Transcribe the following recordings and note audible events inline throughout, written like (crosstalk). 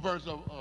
verse of uh,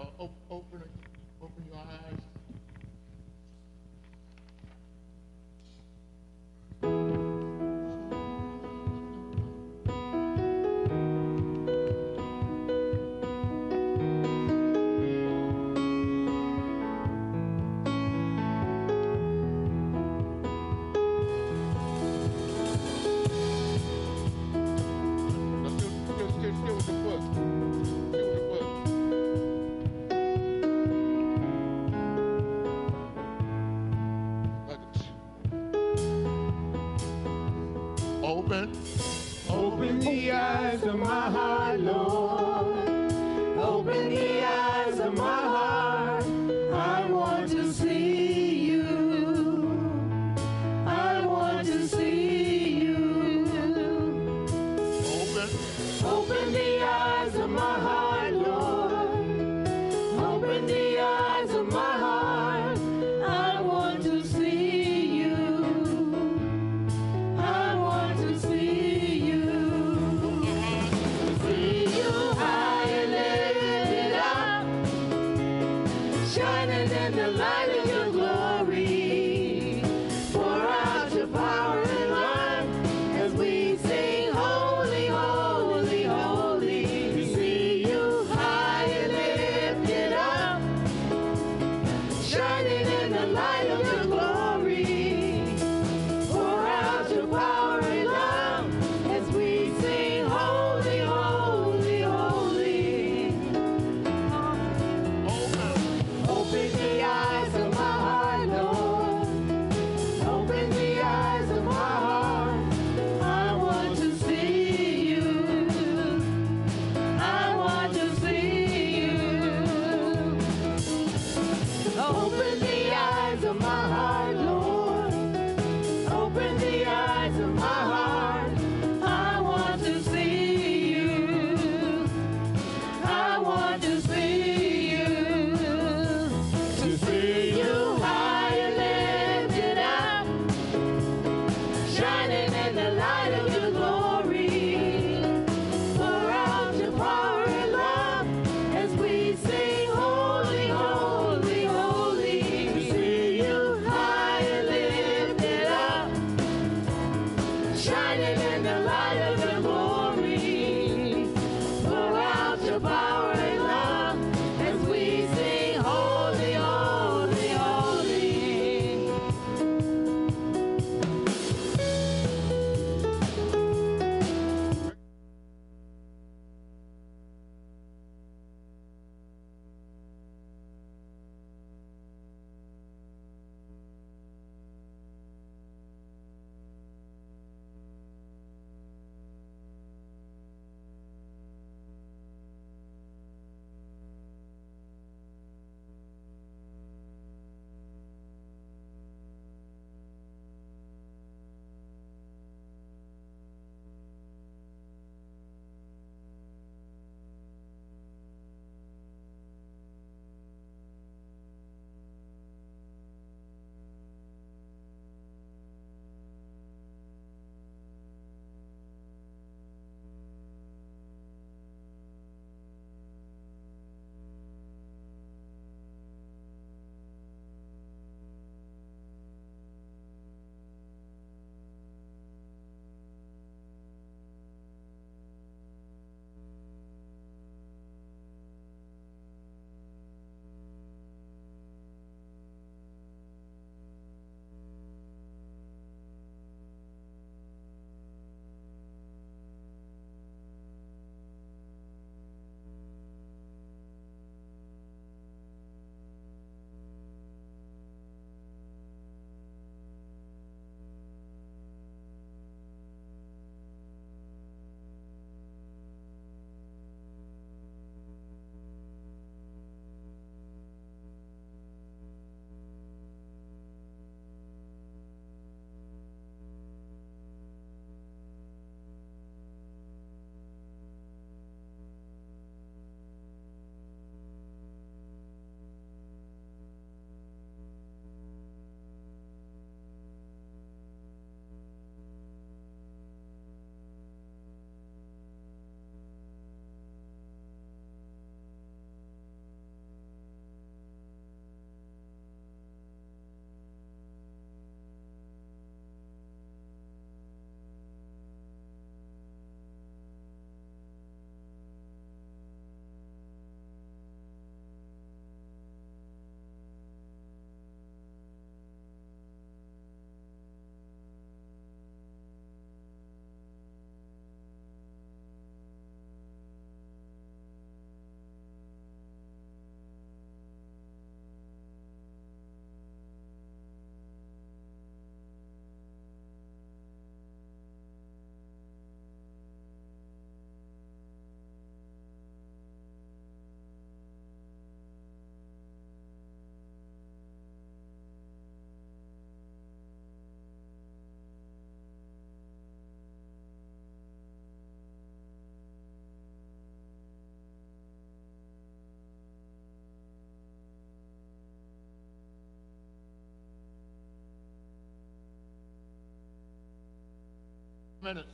minutes.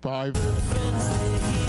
Five.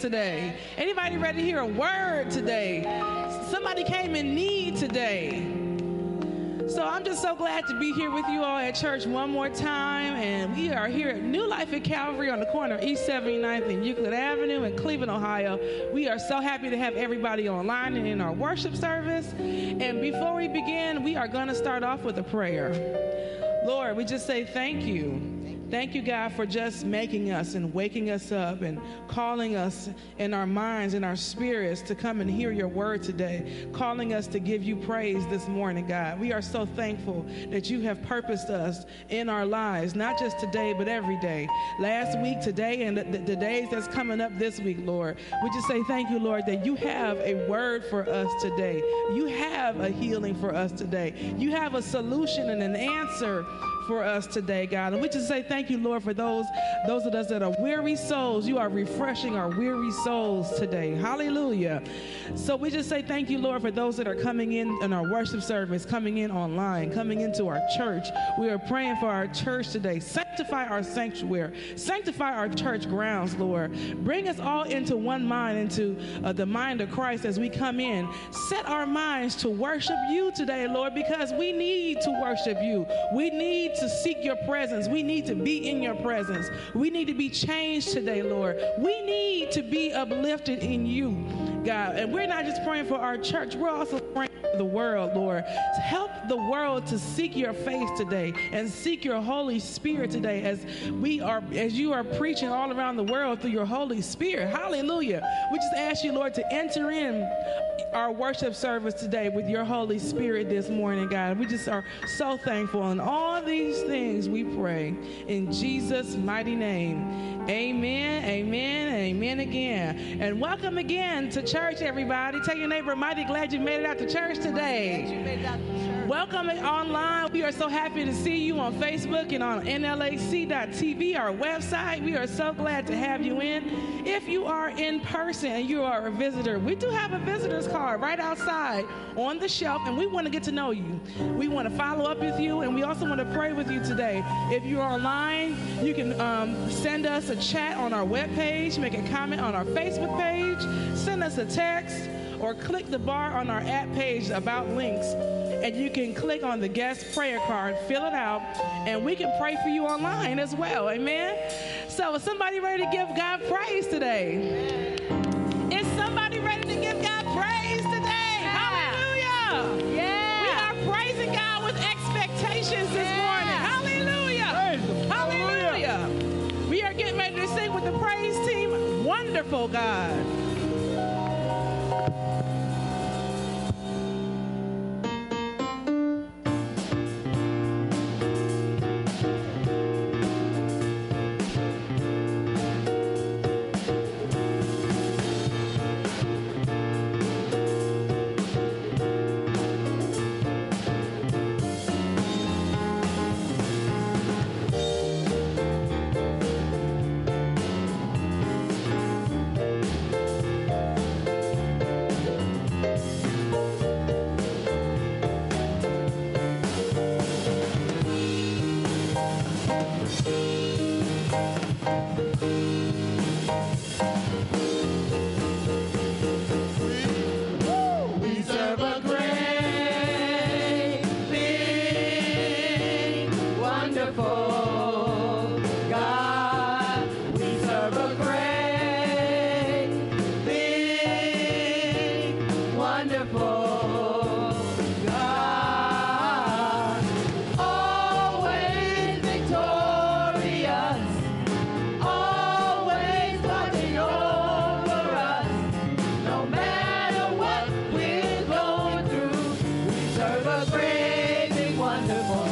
Today? Anybody ready to hear a word today? Somebody came in need today. So I'm just so glad to be here with you all at church one more time. And we are here at New Life at Calvary on the corner of East 79th and Euclid Avenue in Cleveland, Ohio. We are so happy to have everybody online and in our worship service. And before we begin, we are going to start off with a prayer. Lord, we just say thank you. Thank you, God, for just making us and waking us up and calling us in our minds and our spirits to come and hear your word today, calling us to give you praise this morning, God. We are so thankful that you have purposed us in our lives, not just today, but every day. Last week, today, and the, the days that's coming up this week, Lord. We just say thank you, Lord, that you have a word for us today. You have a healing for us today. You have a solution and an answer for us today, God. And we just say thank you, Lord, for those those of us that are weary souls. You are refreshing our weary souls today. Hallelujah. So we just say thank you, Lord, for those that are coming in in our worship service, coming in online, coming into our church. We are praying for our church today. Sanctify our sanctuary. Sanctify our church grounds, Lord. Bring us all into one mind, into uh, the mind of Christ as we come in. Set our minds to worship you today, Lord, because we need to worship you. We need to seek your presence. We need to be in your presence. We need to be changed today, Lord. We need to be uplifted in you, God. And we're not just praying for our church, we're also praying for the world, Lord. Help the world to seek your face today and seek your Holy Spirit today as we are as you are preaching all around the world through your Holy Spirit. Hallelujah. We just ask you, Lord, to enter in our worship service today with your Holy Spirit this morning, God. We just are so thankful. And all these things we pray in Jesus' mighty name. Amen, amen, amen again. And welcome again to church, everybody. Tell your neighbor, mighty glad you made it out to church today. Welcome online. We are so happy to see you on Facebook and on NLAC.tv, our website. We are so glad to have you in. If you are in person and you are a visitor, we do have a visitor's card right outside on the shelf, and we want to get to know you. We want to follow up with you, and we also want to pray with you today. If you're online, you can um, send us a chat on our webpage, make a comment on our Facebook page, send us a text, or click the bar on our app page about links and you can click on the guest prayer card, fill it out, and we can pray for you online as well. Amen. So, is somebody ready to give God praise today? Is somebody ready to give God praise today? Hallelujah. Yeah. We are praising God with expectations this morning. Hallelujah. Hallelujah. We are getting ready to sing with the praise team. Wonderful God. Big,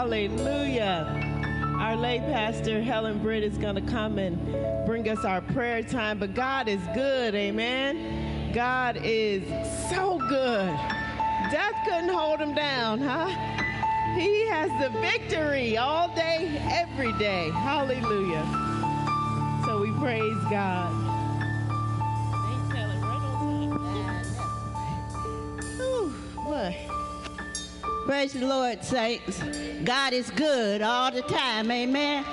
Hallelujah. Our late pastor, Helen Britt, is going to come and bring us our prayer time. But God is good. Amen. God is so good. Death couldn't hold him down, huh? He has the victory all day, every day. Hallelujah. So we praise God. Praise the Lord, saints. God is good all the time, amen.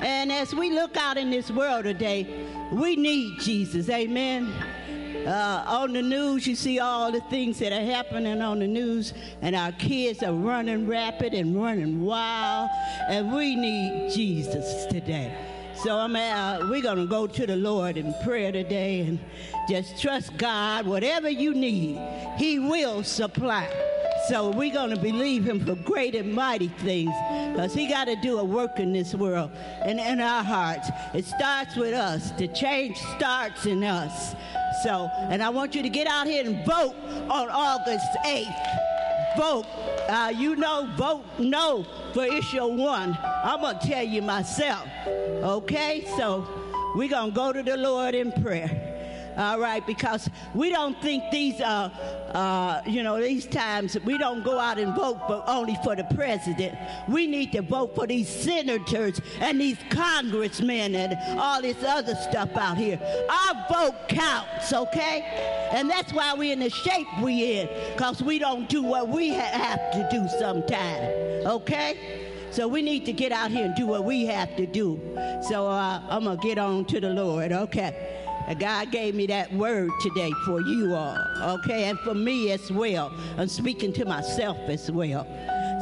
And as we look out in this world today, we need Jesus, amen. Uh, on the news, you see all the things that are happening on the news, and our kids are running rapid and running wild, and we need Jesus today. So I'm uh, we're gonna go to the Lord in prayer today and just trust God. Whatever you need, He will supply. So we're going to believe him for great and mighty things because he got to do a work in this world and in our hearts. It starts with us. The change starts in us. So, and I want you to get out here and vote on August 8th. Vote. Uh, you know, vote no for issue one. I'm going to tell you myself. Okay? So we're going to go to the Lord in prayer all right, because we don't think these are, uh, you know, these times we don't go out and vote but only for the president. We need to vote for these senators and these congressmen and all this other stuff out here. Our vote counts, okay? And that's why we're in the shape we in, because we don't do what we ha- have to do sometime, okay? So we need to get out here and do what we have to do. So uh, I'm going to get on to the Lord, okay? God gave me that word today for you all, okay, and for me as well. I'm speaking to myself as well.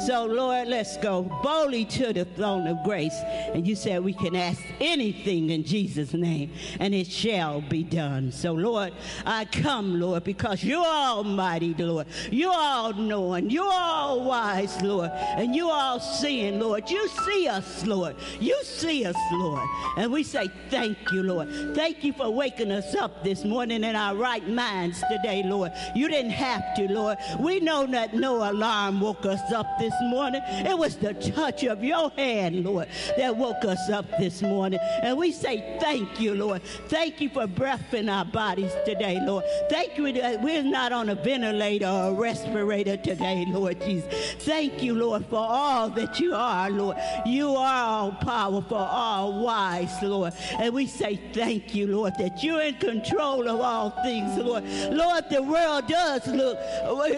So, Lord, let's go boldly to the throne of grace. And you said we can ask anything in Jesus' name, and it shall be done. So, Lord, I come, Lord, because you're almighty, Lord. You're all knowing. You're all wise, Lord. And you're all seeing, Lord. You see us, Lord. You see us, Lord. And we say thank you, Lord. Thank you for waking us up this morning in our right minds today, Lord. You didn't have to, Lord. We know that no alarm woke us up this morning. It was the touch of your hand, Lord, that woke us up this morning. And we say thank you, Lord. Thank you for breath in our bodies today, Lord. Thank you that we're not on a ventilator or a respirator today, Lord Jesus. Thank you, Lord, for all that you are, Lord. You are all powerful, all wise, Lord. And we say thank you, Lord, that you're in control of all things, Lord. Lord, the world does look,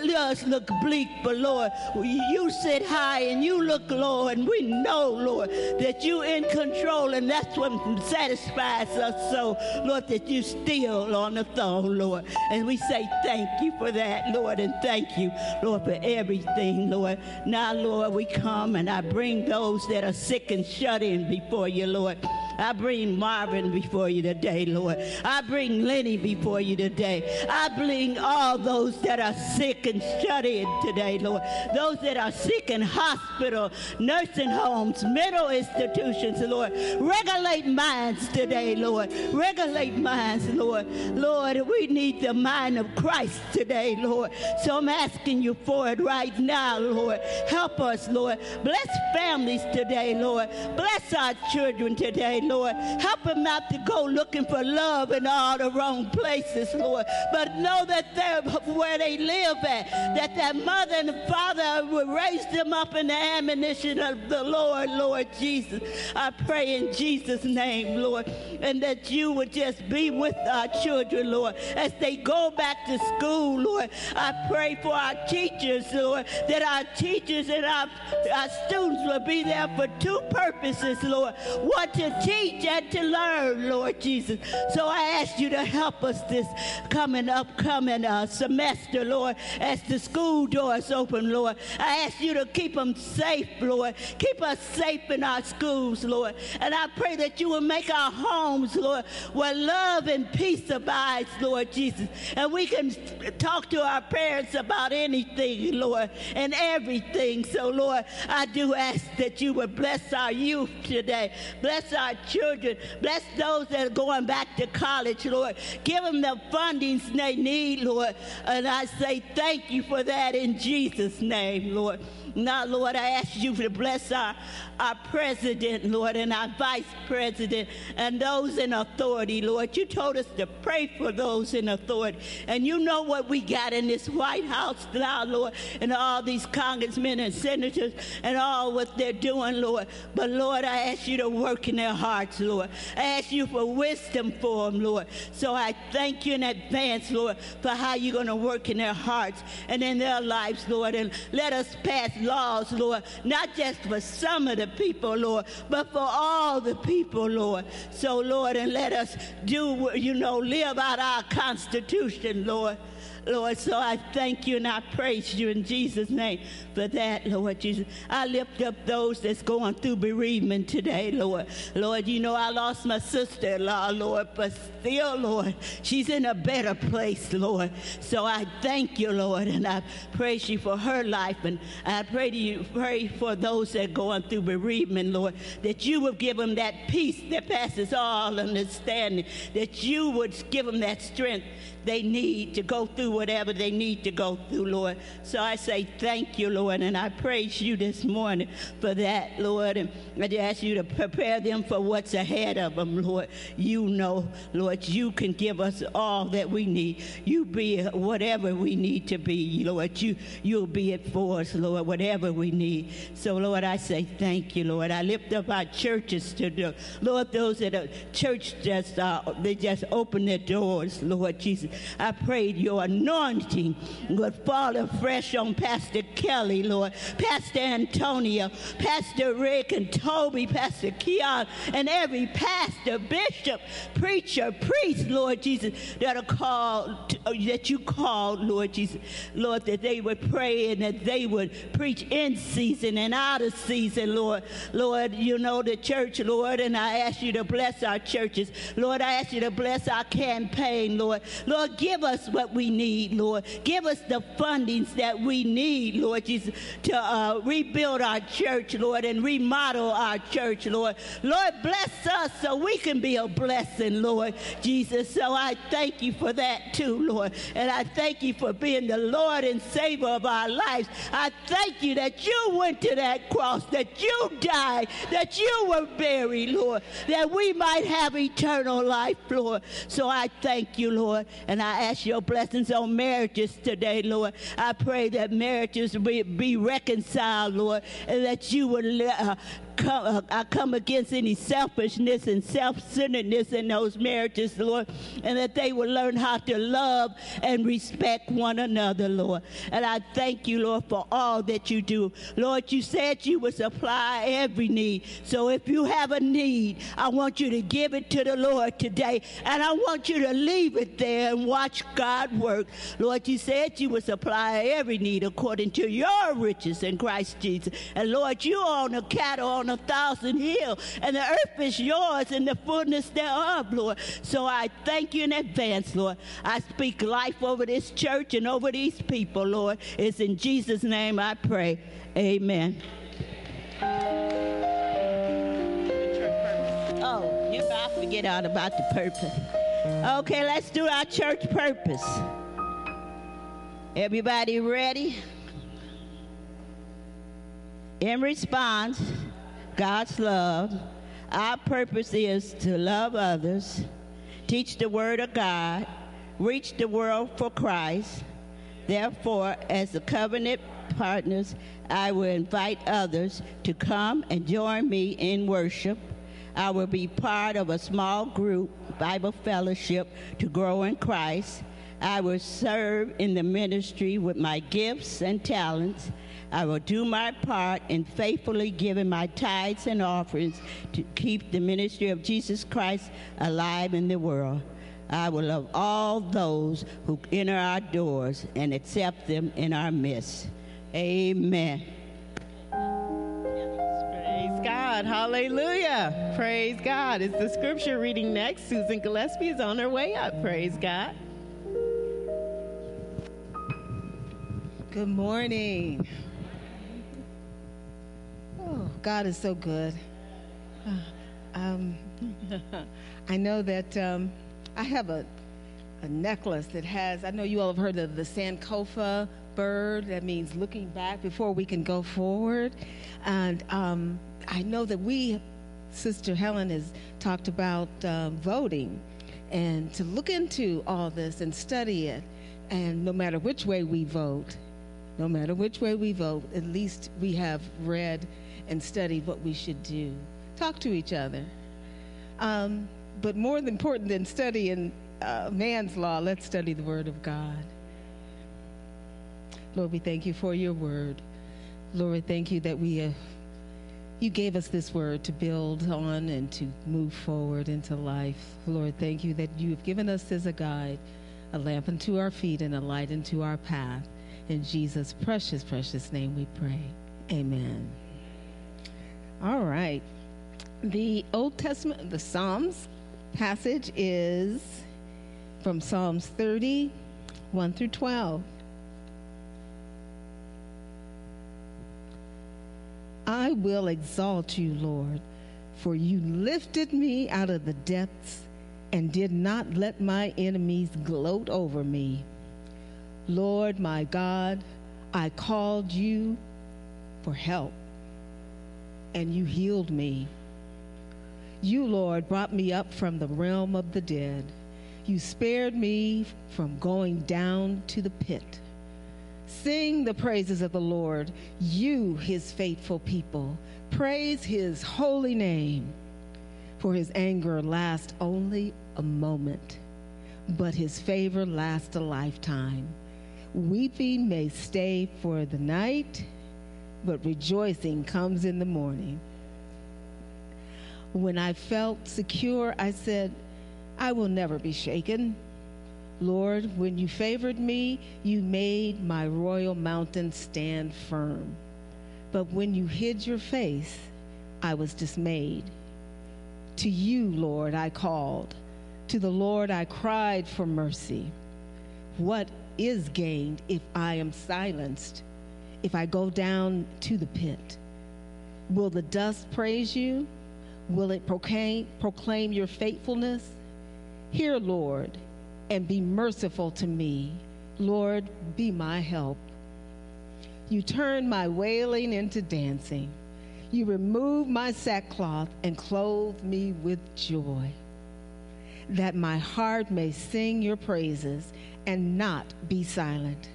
does look bleak, but Lord, you sit high and you look low, and we know, Lord, that you're in control, and that's what satisfies us so, Lord, that you still on the throne, Lord. And we say thank you for that, Lord, and thank you, Lord, for everything, Lord. Now, Lord, we come and I bring those that are sick and shut in before you, Lord. I bring Marvin before you today, Lord. I bring Lenny before you today. I bring all those that are sick and shut in today, Lord. Those that are sick in hospital, nursing homes, mental institutions, Lord. Regulate minds today, Lord. Regulate minds, Lord. Lord, we need the mind of Christ today, Lord. So I'm asking you for it right now, Lord. Help us, Lord. Bless families today, Lord. Bless our children today, Lord. Help them not to go looking for love in all the wrong places, Lord. But know that they're where they live at, that their mother and father will raise them up in the admonition of the Lord, Lord Jesus. I pray in Jesus' name, Lord, and that you would just be with our children, Lord, as they go back to school, Lord. I pray for our teachers, Lord, that our teachers and our, our students will be there for two purposes, Lord. One to teach and to learn, Lord Jesus. So I ask you to help us this coming upcoming uh, semester, Lord, as the school doors open, Lord. I ask you to keep them safe, Lord. Keep us safe in our schools, Lord. And I pray that you will make our homes, Lord, where love and peace abides, Lord Jesus. And we can talk to our parents about anything, Lord, and everything. So, Lord, I do ask that you would bless our youth today. Bless our children. Bless those that are going back to college, Lord. Give them the fundings they need, Lord. And I say thank you for that in Jesus' name, Lord. Now, Lord, I ask you to bless our, our president, Lord, and our vice president, and those in authority, Lord. You told us to pray for those in authority. And you know what we got in this White House now, Lord, and all these congressmen and senators and all what they're doing, Lord. But, Lord, I ask you to work in their hearts, Lord. I ask you for wisdom for them, Lord. So I thank you in advance, Lord, for how you're going to work in their hearts and in their lives, Lord. And let us pass laws, Lord, not just for some of the people, Lord, but for all the people, Lord. So, Lord, and let us do, you know, live out our Constitution, Lord. Lord. So I thank you and I praise you in Jesus' name for that, Lord Jesus. I lift up those that's going through bereavement today, Lord. Lord, you know I lost my sister-in-law, Lord, but still, Lord, she's in a better place, Lord. So I thank you, Lord, and I praise you for her life, and I pray to you, pray for those that are going through bereavement, Lord, that you would give them that peace that passes all understanding, that you would give them that strength they need to go through whatever they need to go through, Lord. So I say thank you, Lord, and I praise you this morning for that, Lord. And I just ask you to prepare them for what's ahead of them, Lord. You know, Lord, you can give us all that we need. You be whatever we need to be, Lord. You, you'll be it for us, Lord, whatever we need. So, Lord, I say thank you, Lord. I lift up our churches to the, Lord, those that are church just, uh, they just open their doors, Lord Jesus. I prayed your anointing would fall afresh on Pastor Kelly, Lord, Pastor Antonia, Pastor Rick and Toby, Pastor Keon, and every pastor, bishop, preacher, priest, Lord Jesus, that are called, that you called, Lord Jesus, Lord, that they would pray and that they would preach in season and out of season, Lord. Lord, you know the church, Lord, and I ask you to bless our churches. Lord, I ask you to bless our campaign, Lord. Lord, give us what we need, Lord. Give us the fundings that we need, Lord Jesus, to uh, rebuild our church, Lord, and remodel our church, Lord. Lord, bless us so we can be a blessing, Lord Jesus. So I thank you for that too, Lord. And I thank you for being the Lord and Savior of our lives. I thank you that you went to that cross, that you died, that you were buried, Lord, that we might have eternal life, Lord. So I thank you, Lord. And I ask your blessings on marriages today, Lord. I pray that marriages be, be reconciled, Lord, and that you would uh, come, I come against any selfishness and self-centeredness in those marriages, Lord, and that they will learn how to love and respect one another, Lord. And I thank you, Lord, for all that you do. Lord, you said you would supply every need. So if you have a need, I want you to give it to the Lord today, and I want you to leave it there and watch God work. Lord, you said you would supply every need according to your riches in Christ Jesus. And Lord, you own a cattle a thousand hills, and the earth is yours and the fullness thereof, Lord. So I thank you in advance, Lord. I speak life over this church and over these people, Lord. It's in Jesus' name I pray. Amen. Oh, you to forget all about the purpose. Okay, let's do our church purpose. Everybody ready? In response, God's love, our purpose is to love others, teach the Word of God, reach the world for Christ. Therefore, as the covenant partners, I will invite others to come and join me in worship. I will be part of a small group, Bible fellowship, to grow in Christ. I will serve in the ministry with my gifts and talents. I will do my part in faithfully giving my tithes and offerings to keep the ministry of Jesus Christ alive in the world. I will love all those who enter our doors and accept them in our midst. Amen. Praise God. Hallelujah. Praise God. It's the scripture reading next. Susan Gillespie is on her way up. Praise God. Good morning. Oh, God is so good. (sighs) Um, (laughs) I know that um, I have a, a necklace that has, I know you all have heard of the Sankofa bird. That means looking back before we can go forward. And um, I know that we, Sister Helen has talked about uh, voting and to look into all this and study it. And no matter which way we vote, no matter which way we vote, at least we have read and studied what we should do. Talk to each other. Um, but more important than studying uh, man's law, let's study the Word of God. Lord, we thank you for your Word. Lord, thank you that we uh, you gave us this word to build on and to move forward into life. Lord, thank you that you have given us as a guide, a lamp unto our feet and a light unto our path. In Jesus' precious, precious name we pray. Amen. All right. The Old Testament, the Psalms passage is from Psalms 30, 1 through 12. I will exalt you, Lord, for you lifted me out of the depths and did not let my enemies gloat over me. Lord my God, I called you for help, and you healed me. You, Lord, brought me up from the realm of the dead. You spared me from going down to the pit. Sing the praises of the Lord, you, his faithful people. Praise his holy name. For his anger lasts only a moment, but his favor lasts a lifetime. Weeping may stay for the night, but rejoicing comes in the morning. When I felt secure, I said, I will never be shaken. Lord, when you favored me, you made my royal mountain stand firm. But when you hid your face, I was dismayed. To you, Lord, I called. To the Lord I cried for mercy. What is gained if I am silenced, if I go down to the pit? Will the dust praise you? Will it proclaim, proclaim your faithfulness? Hear, Lord, and be merciful to me. Lord, be my help. You turn my wailing into dancing. You remove my sackcloth and clothe me with joy, that my heart may sing your praises and not be silent.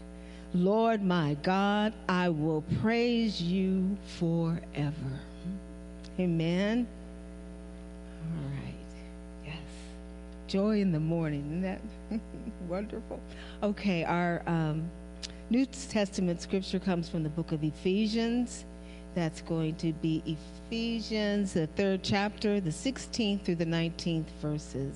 Lord my God, I will praise you forever. Amen. All right. Yes. Joy in the morning. Isn't that (laughs) wonderful? Okay, our um, New Testament scripture comes from the book of Ephesians. That's going to be Ephesians, the third chapter, the 16th through the 19th verses.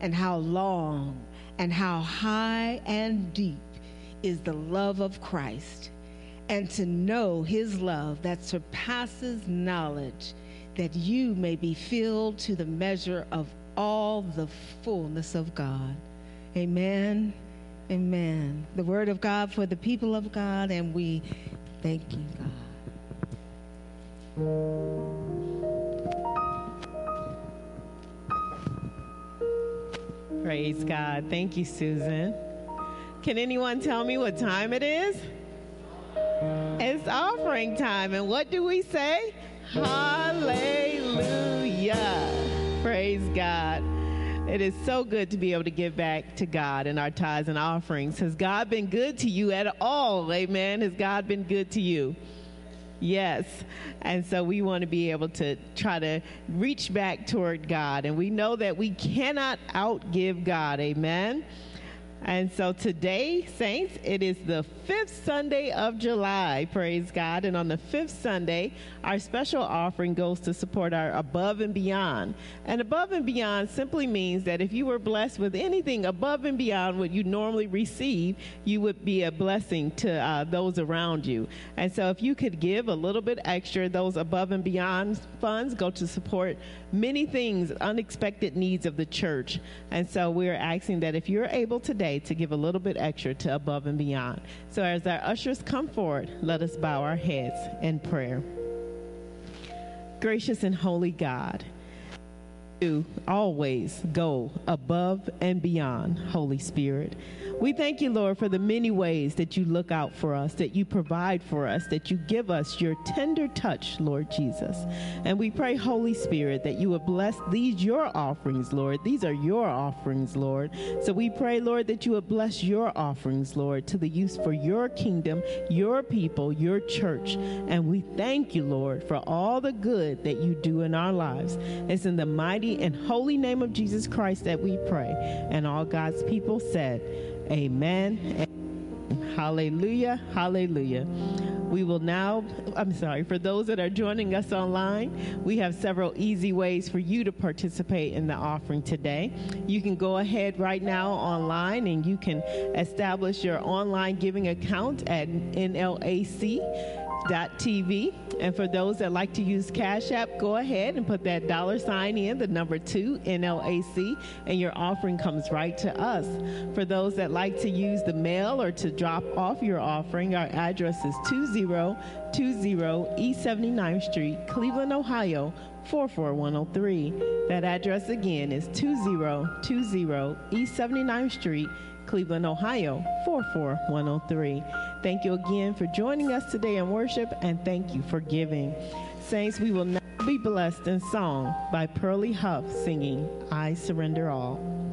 and how long and how high and deep is the love of Christ, and to know his love that surpasses knowledge, that you may be filled to the measure of all the fullness of God. Amen. Amen. The word of God for the people of God, and we thank you, God. Praise God. Thank you, Susan. Can anyone tell me what time it is? It's offering time. And what do we say? Hallelujah. Praise God. It is so good to be able to give back to God in our tithes and offerings. Has God been good to you at all? Amen. Has God been good to you? Yes. And so we want to be able to try to reach back toward God. And we know that we cannot outgive God. Amen. And so today, saints, it is the fifth Sunday of July, praise God. And on the fifth Sunday, our special offering goes to support our above and beyond. And above and beyond simply means that if you were blessed with anything above and beyond what you normally receive, you would be a blessing to uh, those around you. And so if you could give a little bit extra, those above and beyond funds go to support many things, unexpected needs of the church. And so we're asking that if you're able today to give a little bit extra to above and beyond. So as our ushers come forward, let us bow our heads in prayer. Gracious and holy God, you always go above and beyond, Holy Spirit. We thank you, Lord, for the many ways that you look out for us, that you provide for us, that you give us your tender touch, Lord Jesus. And we pray, Holy Spirit, that you would bless these your offerings, Lord. These are your offerings, Lord. So we pray, Lord, that you would bless your offerings, Lord, to the use for your kingdom, your people, your church. And we thank you, Lord, for all the good that you do in our lives. It's in the mighty and holy name of Jesus Christ that we pray. And all God's people said, Amen. Hallelujah. Hallelujah. We will now, I'm sorry, for those that are joining us online, we have several easy ways for you to participate in the offering today. You can go ahead right now online and you can establish your online giving account at NLAC TV. And for those that like to use Cash App, go ahead and put that dollar sign in, the number two, NLAC, and your offering comes right to us. For those that like to use the mail or to drop off your offering, our address is 2020 East 79th Street, Cleveland, Ohio. 44103. That address again is 2020 East 79th Street, Cleveland, Ohio 44103. Thank you again for joining us today in worship and thank you for giving. Saints, we will now be blessed in song by Pearlie Huff singing, I Surrender All.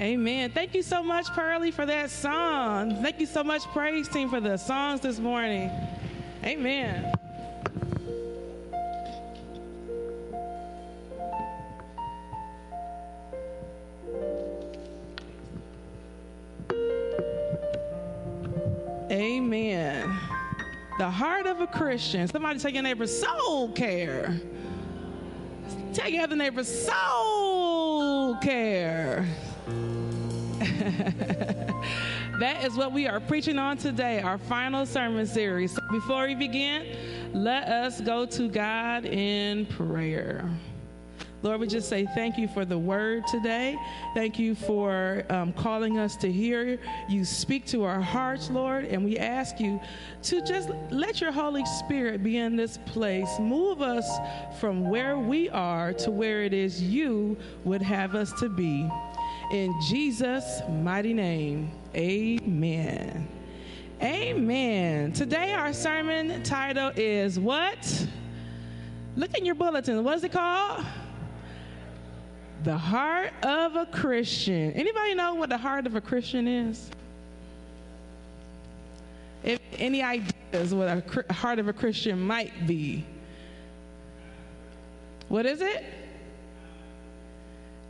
Amen. Thank you so much, Pearlie, for that song. Thank you so much, praise team, for the songs this morning. Amen. Amen. The heart of a Christian. Somebody tell your neighbor soul care. Tell your other neighbor soul care. (laughs) that is what we are preaching on today, our final sermon series. Before we begin, let us go to God in prayer. Lord, we just say thank you for the word today. Thank you for um, calling us to hear you speak to our hearts, Lord. And we ask you to just let your Holy Spirit be in this place. Move us from where we are to where it is you would have us to be. In Jesus' mighty name, amen. Amen. Today, our sermon title is What? Look in your bulletin. What is it called? The heart of a Christian. Anybody know what the heart of a Christian is? If any ideas what a heart of a Christian might be? What is it?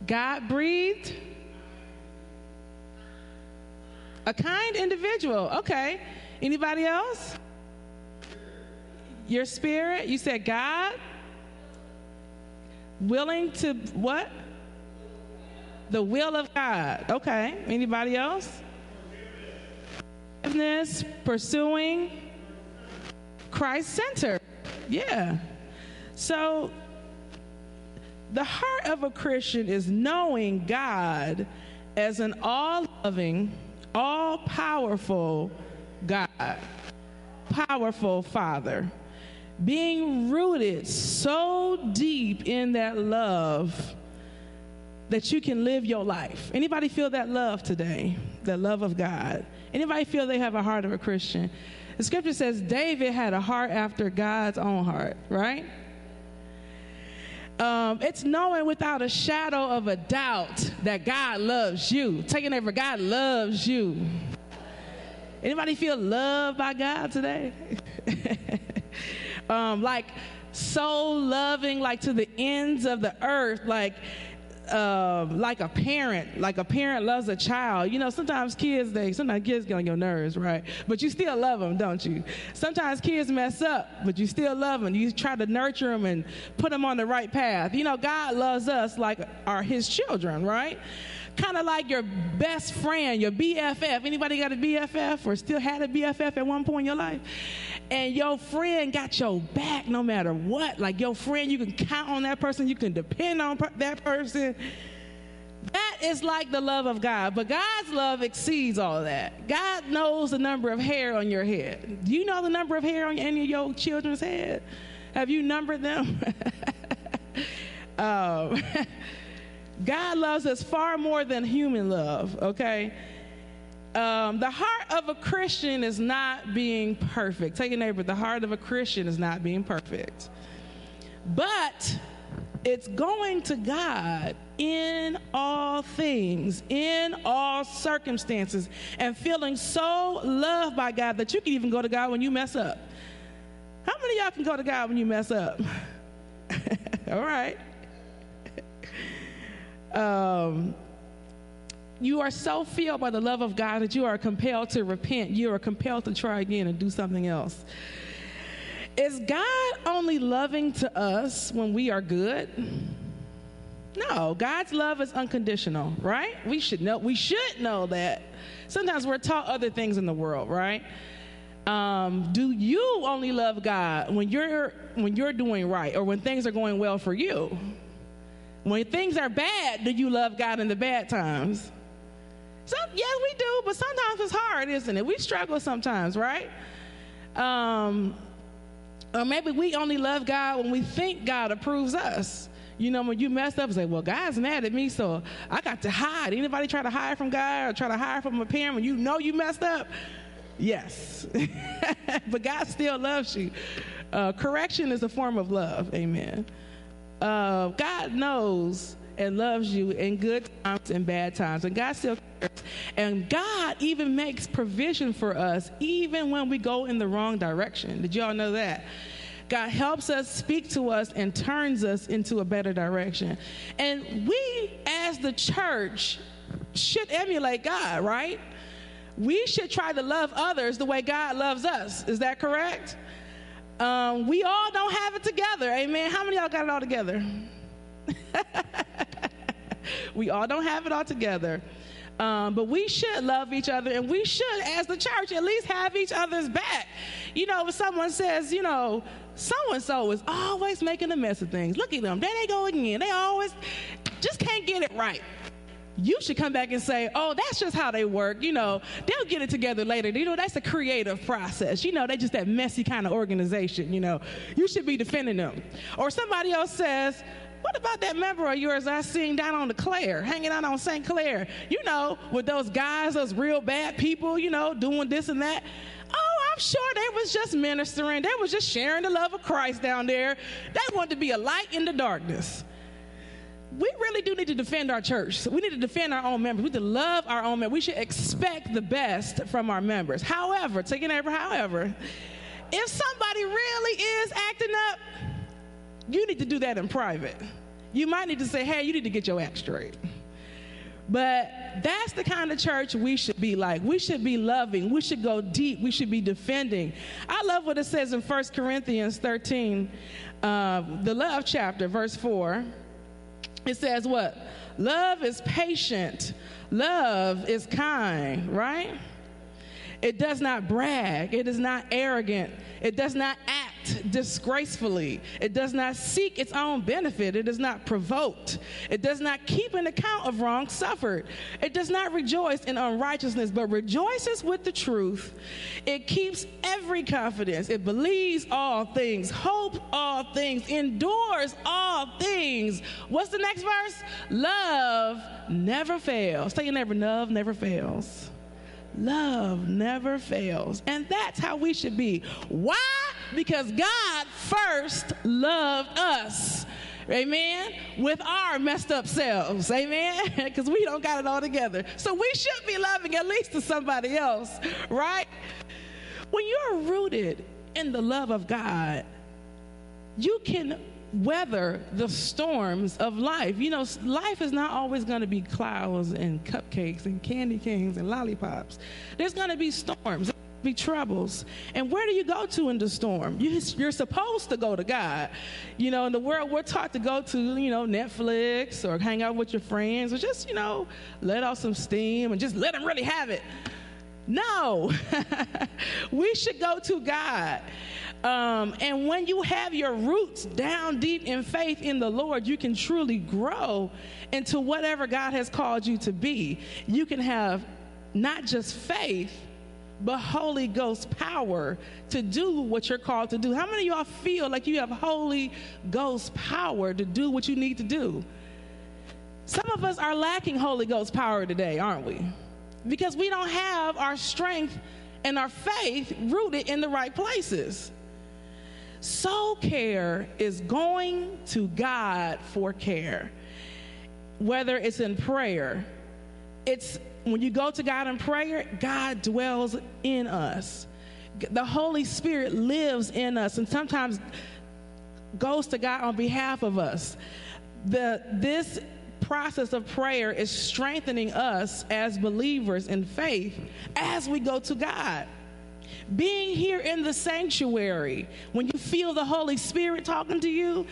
God breathed. A kind individual. Okay. Anybody else? Your spirit. You said God. Willing to what? The will of God. Okay. Anybody else? Forgiveness, pursuing, Christ center. Yeah. So the heart of a Christian is knowing God as an all loving, all powerful God, powerful Father. Being rooted so deep in that love that you can live your life. Anybody feel that love today? The love of God. Anybody feel they have a heart of a Christian? The scripture says David had a heart after God's own heart, right? Um, it's knowing without a shadow of a doubt that God loves you. Taking over, God loves you. Anybody feel loved by God today? (laughs) um, like so loving, like to the ends of the earth, like uh, like a parent, like a parent loves a child. You know, sometimes kids, they sometimes kids get on your nerves, right? But you still love them, don't you? Sometimes kids mess up, but you still love them. You try to nurture them and put them on the right path. You know, God loves us like are His children, right? Kind of like your best friend, your BFF. Anybody got a BFF or still had a BFF at one point in your life? And your friend got your back no matter what. Like your friend, you can count on that person, you can depend on per- that person. That is like the love of God. But God's love exceeds all that. God knows the number of hair on your head. Do you know the number of hair on any of your children's head? Have you numbered them? (laughs) um, (laughs) God loves us far more than human love, okay? Um, the heart of a Christian is not being perfect. Take a neighbor, the heart of a Christian is not being perfect. But it's going to God in all things, in all circumstances, and feeling so loved by God that you can even go to God when you mess up. How many y'all can go to God when you mess up? (laughs) all right. (laughs) Um, you are so filled by the love of God that you are compelled to repent. You are compelled to try again and do something else. Is God only loving to us when we are good? No, God's love is unconditional, right? We should know we should know that. Sometimes we're taught other things in the world, right? Um, do you only love God when you're when you're doing right or when things are going well for you? When things are bad, do you love God in the bad times? Some, yes, we do, but sometimes it's hard, isn't it? We struggle sometimes, right? Um, or maybe we only love God when we think God approves us. You know, when you mess up, say, well, God's mad at me, so I got to hide. Anybody try to hide from God or try to hide from a parent when you know you messed up? Yes. (laughs) but God still loves you. Uh, correction is a form of love. Amen. Uh, God knows and loves you in good times and bad times. And God still cares. And God even makes provision for us even when we go in the wrong direction. Did y'all know that? God helps us, speak to us, and turns us into a better direction. And we, as the church, should emulate God, right? We should try to love others the way God loves us. Is that correct? Um, we all don't have it together. Amen. How many y'all got it all together? (laughs) we all don't have it all together. Um, but we should love each other and we should, as the church, at least have each other's back. You know, if someone says, you know, so and so is always making a mess of things, look at them. There they go again. They always just can't get it right. You should come back and say, oh, that's just how they work. You know, they'll get it together later. You know, that's a creative process. You know, they're just that messy kind of organization. You know, you should be defending them. Or somebody else says, what about that member of yours I seen down on the Clair, hanging out on St. Clair? You know, with those guys, those real bad people, you know, doing this and that. Oh, I'm sure they was just ministering. They was just sharing the love of Christ down there. They wanted to be a light in the darkness. We really do need to defend our church. We need to defend our own members. We need to love our own members. We should expect the best from our members. However, take it over, however, if somebody really is acting up, you need to do that in private. You might need to say, hey, you need to get your act straight. But that's the kind of church we should be like. We should be loving. We should go deep. We should be defending. I love what it says in 1 Corinthians 13, uh, the love chapter, verse 4. It says, What? Love is patient, love is kind, right? It does not brag. It is not arrogant. It does not act disgracefully. It does not seek its own benefit. It is not provoked. It does not keep an account of wrong suffered. It does not rejoice in unrighteousness, but rejoices with the truth. It keeps every confidence. It believes all things, hopes all things, endures all things. What's the next verse? Love never fails. Say neighbor, love never fails. Love never fails. And that's how we should be. Why? Because God first loved us. Amen. With our messed up selves. Amen. (laughs) Because we don't got it all together. So we should be loving at least to somebody else, right? When you're rooted in the love of God, you can weather the storms of life. You know, life is not always going to be clouds and cupcakes and candy canes and lollipops. There's going to be storms. Be troubles. And where do you go to in the storm? You, you're supposed to go to God. You know, in the world, we're taught to go to, you know, Netflix or hang out with your friends or just, you know, let off some steam and just let them really have it. No, (laughs) we should go to God. Um, and when you have your roots down deep in faith in the Lord, you can truly grow into whatever God has called you to be. You can have not just faith, but Holy Ghost power to do what you're called to do. How many of y'all feel like you have Holy Ghost power to do what you need to do? Some of us are lacking Holy Ghost power today, aren't we? Because we don't have our strength and our faith rooted in the right places. Soul care is going to God for care. Whether it's in prayer, it's when you go to God in prayer, God dwells in us. The Holy Spirit lives in us and sometimes goes to God on behalf of us. The, this process of prayer is strengthening us as believers in faith as we go to God being here in the sanctuary, when you feel the Holy Spirit talking to you,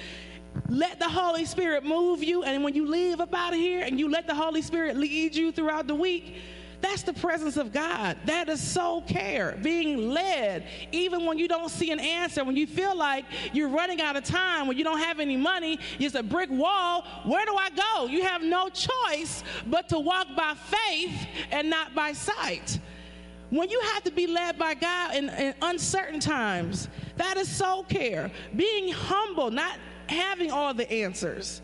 let the Holy Spirit move you. And when you leave up out of here and you let the Holy Spirit lead you throughout the week, that's the presence of God. That is soul care, being led, even when you don't see an answer, when you feel like you're running out of time, when you don't have any money, it's a brick wall. Where do I go? You have no choice but to walk by faith and not by sight. When you have to be led by God in, in uncertain times, that is soul care. Being humble, not having all the answers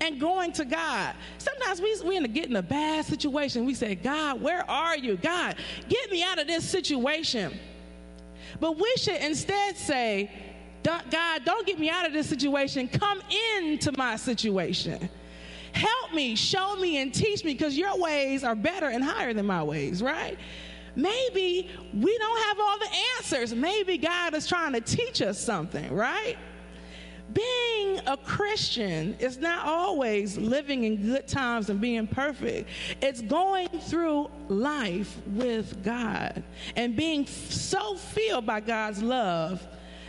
and going to God. Sometimes we, we get in a bad situation. We say, God, where are you? God, get me out of this situation. But we should instead say, God, don't get me out of this situation. Come into my situation. Help me, show me, and teach me because your ways are better and higher than my ways, right? Maybe we don't have all the answers. Maybe God is trying to teach us something, right? Being a Christian is not always living in good times and being perfect. It's going through life with God and being so filled by God's love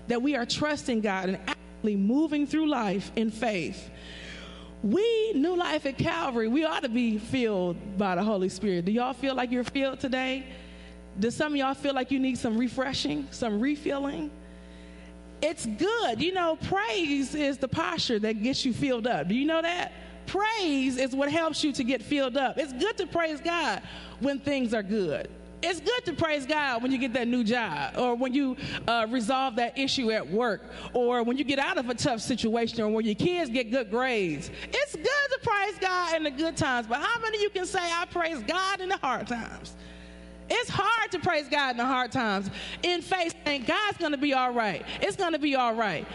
that we are trusting God and actually moving through life in faith. We, New Life at Calvary, we ought to be filled by the Holy Spirit. Do y'all feel like you're filled today? Does some of y'all feel like you need some refreshing, some refilling? It's good. You know, praise is the posture that gets you filled up. Do you know that? Praise is what helps you to get filled up. It's good to praise God when things are good. It's good to praise God when you get that new job or when you uh, resolve that issue at work or when you get out of a tough situation or when your kids get good grades. It's good to praise God in the good times, but how many of you can say, I praise God in the hard times? It's hard to praise God in the hard times. In faith, saying God's going to be all right. It's going to be all right.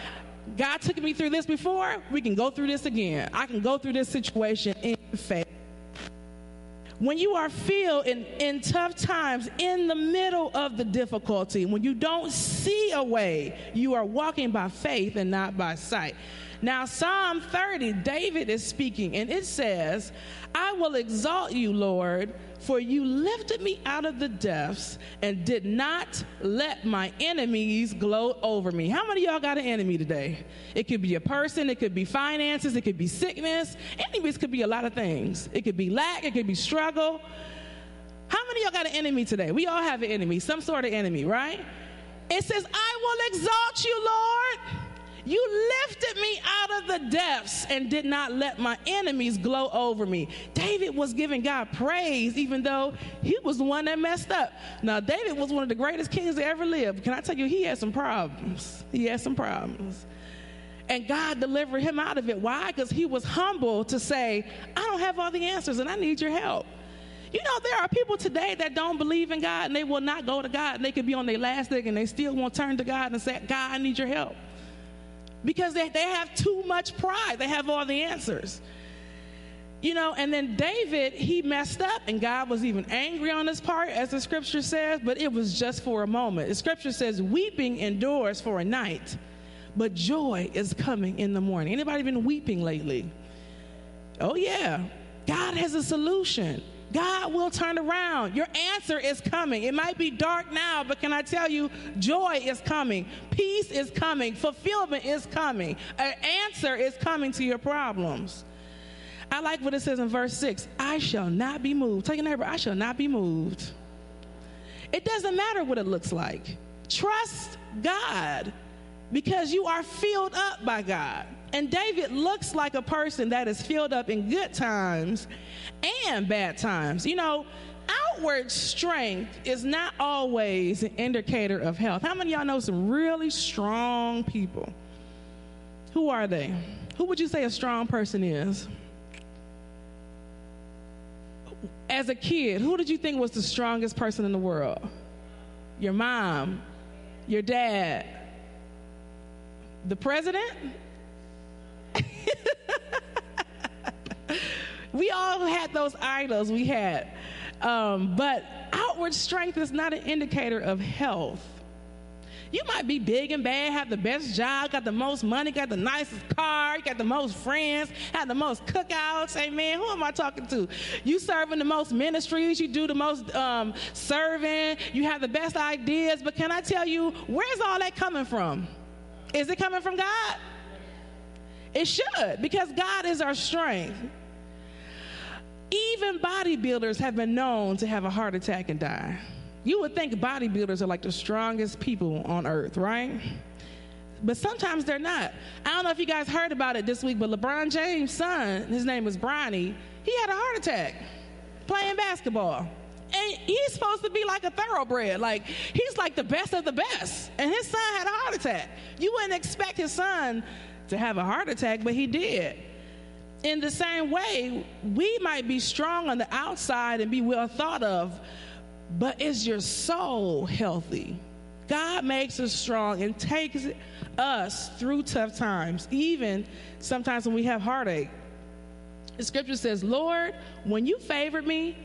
God took me through this before. We can go through this again. I can go through this situation in faith. When you are filled in, in tough times, in the middle of the difficulty, when you don't see a way. You are walking by faith and not by sight. Now, Psalm 30, David is speaking, and it says, I will exalt you, Lord, for you lifted me out of the depths and did not let my enemies gloat over me. How many y'all got an enemy today? It could be a person, it could be finances, it could be sickness. Enemies could be a lot of things. It could be lack, it could be struggle. How many y'all got an enemy today? We all have an enemy, some sort of enemy, right? It says, I will exalt you, Lord. You lifted me out of the depths and did not let my enemies glow over me. David was giving God praise, even though he was the one that messed up. Now, David was one of the greatest kings that ever lived. Can I tell you, he had some problems. He had some problems. And God delivered him out of it. Why? Because he was humble to say, I don't have all the answers and I need your help. You know, there are people today that don't believe in God and they will not go to God and they could be on their last leg and they still won't turn to God and say, God, I need your help because they, they have too much pride. They have all the answers. You know, and then David, he messed up, and God was even angry on his part, as the scripture says, but it was just for a moment. The scripture says, weeping endures for a night, but joy is coming in the morning. Anybody been weeping lately? Oh, yeah. God has a solution. God will turn around. Your answer is coming. It might be dark now, but can I tell you, joy is coming, peace is coming, fulfillment is coming, an answer is coming to your problems. I like what it says in verse 6 I shall not be moved. Take a neighbor, I shall not be moved. It doesn't matter what it looks like. Trust God because you are filled up by God. And David looks like a person that is filled up in good times and bad times. You know, outward strength is not always an indicator of health. How many y'all know some really strong people? Who are they? Who would you say a strong person is? As a kid, who did you think was the strongest person in the world? Your mom, your dad, the president? (laughs) we all had those idols we had. Um, but outward strength is not an indicator of health. You might be big and bad, have the best job, got the most money, got the nicest car, got the most friends, have the most cookouts. Amen. Who am I talking to? You serving the most ministries, you do the most um, serving, you have the best ideas. But can I tell you, where's all that coming from? Is it coming from God? It should, because God is our strength. Even bodybuilders have been known to have a heart attack and die. You would think bodybuilders are like the strongest people on earth, right? But sometimes they're not. I don't know if you guys heard about it this week, but LeBron James' son, his name is Bronny, he had a heart attack playing basketball. And he's supposed to be like a thoroughbred. Like, he's like the best of the best. And his son had a heart attack. You wouldn't expect his son to have a heart attack, but he did. In the same way, we might be strong on the outside and be well thought of, but is your soul healthy? God makes us strong and takes us through tough times, even sometimes when we have heartache. The scripture says, Lord, when you favored me,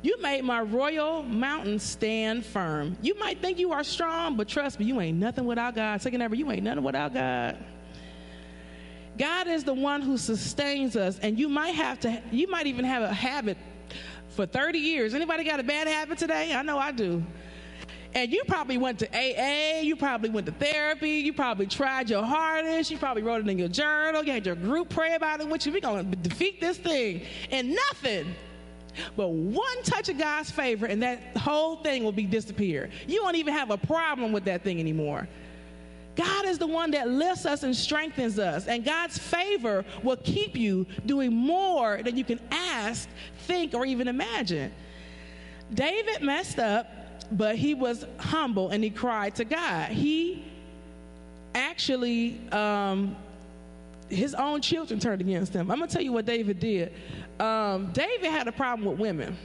you made my royal mountain stand firm. You might think you are strong, but trust me, you ain't nothing without God. Second ever, you ain't nothing without God. God is the one who sustains us, and you might have to, you might even have a habit for 30 years. Anybody got a bad habit today? I know I do. And you probably went to AA, you probably went to therapy, you probably tried your hardest, you probably wrote it in your journal, you had your group pray about it with you. We're going to defeat this thing. And nothing but one touch of God's favor, and that whole thing will be disappeared. You won't even have a problem with that thing anymore. God is the one that lifts us and strengthens us. And God's favor will keep you doing more than you can ask, think, or even imagine. David messed up, but he was humble and he cried to God. He actually, um, his own children turned against him. I'm to tell you what David did. Um, David had a problem with women.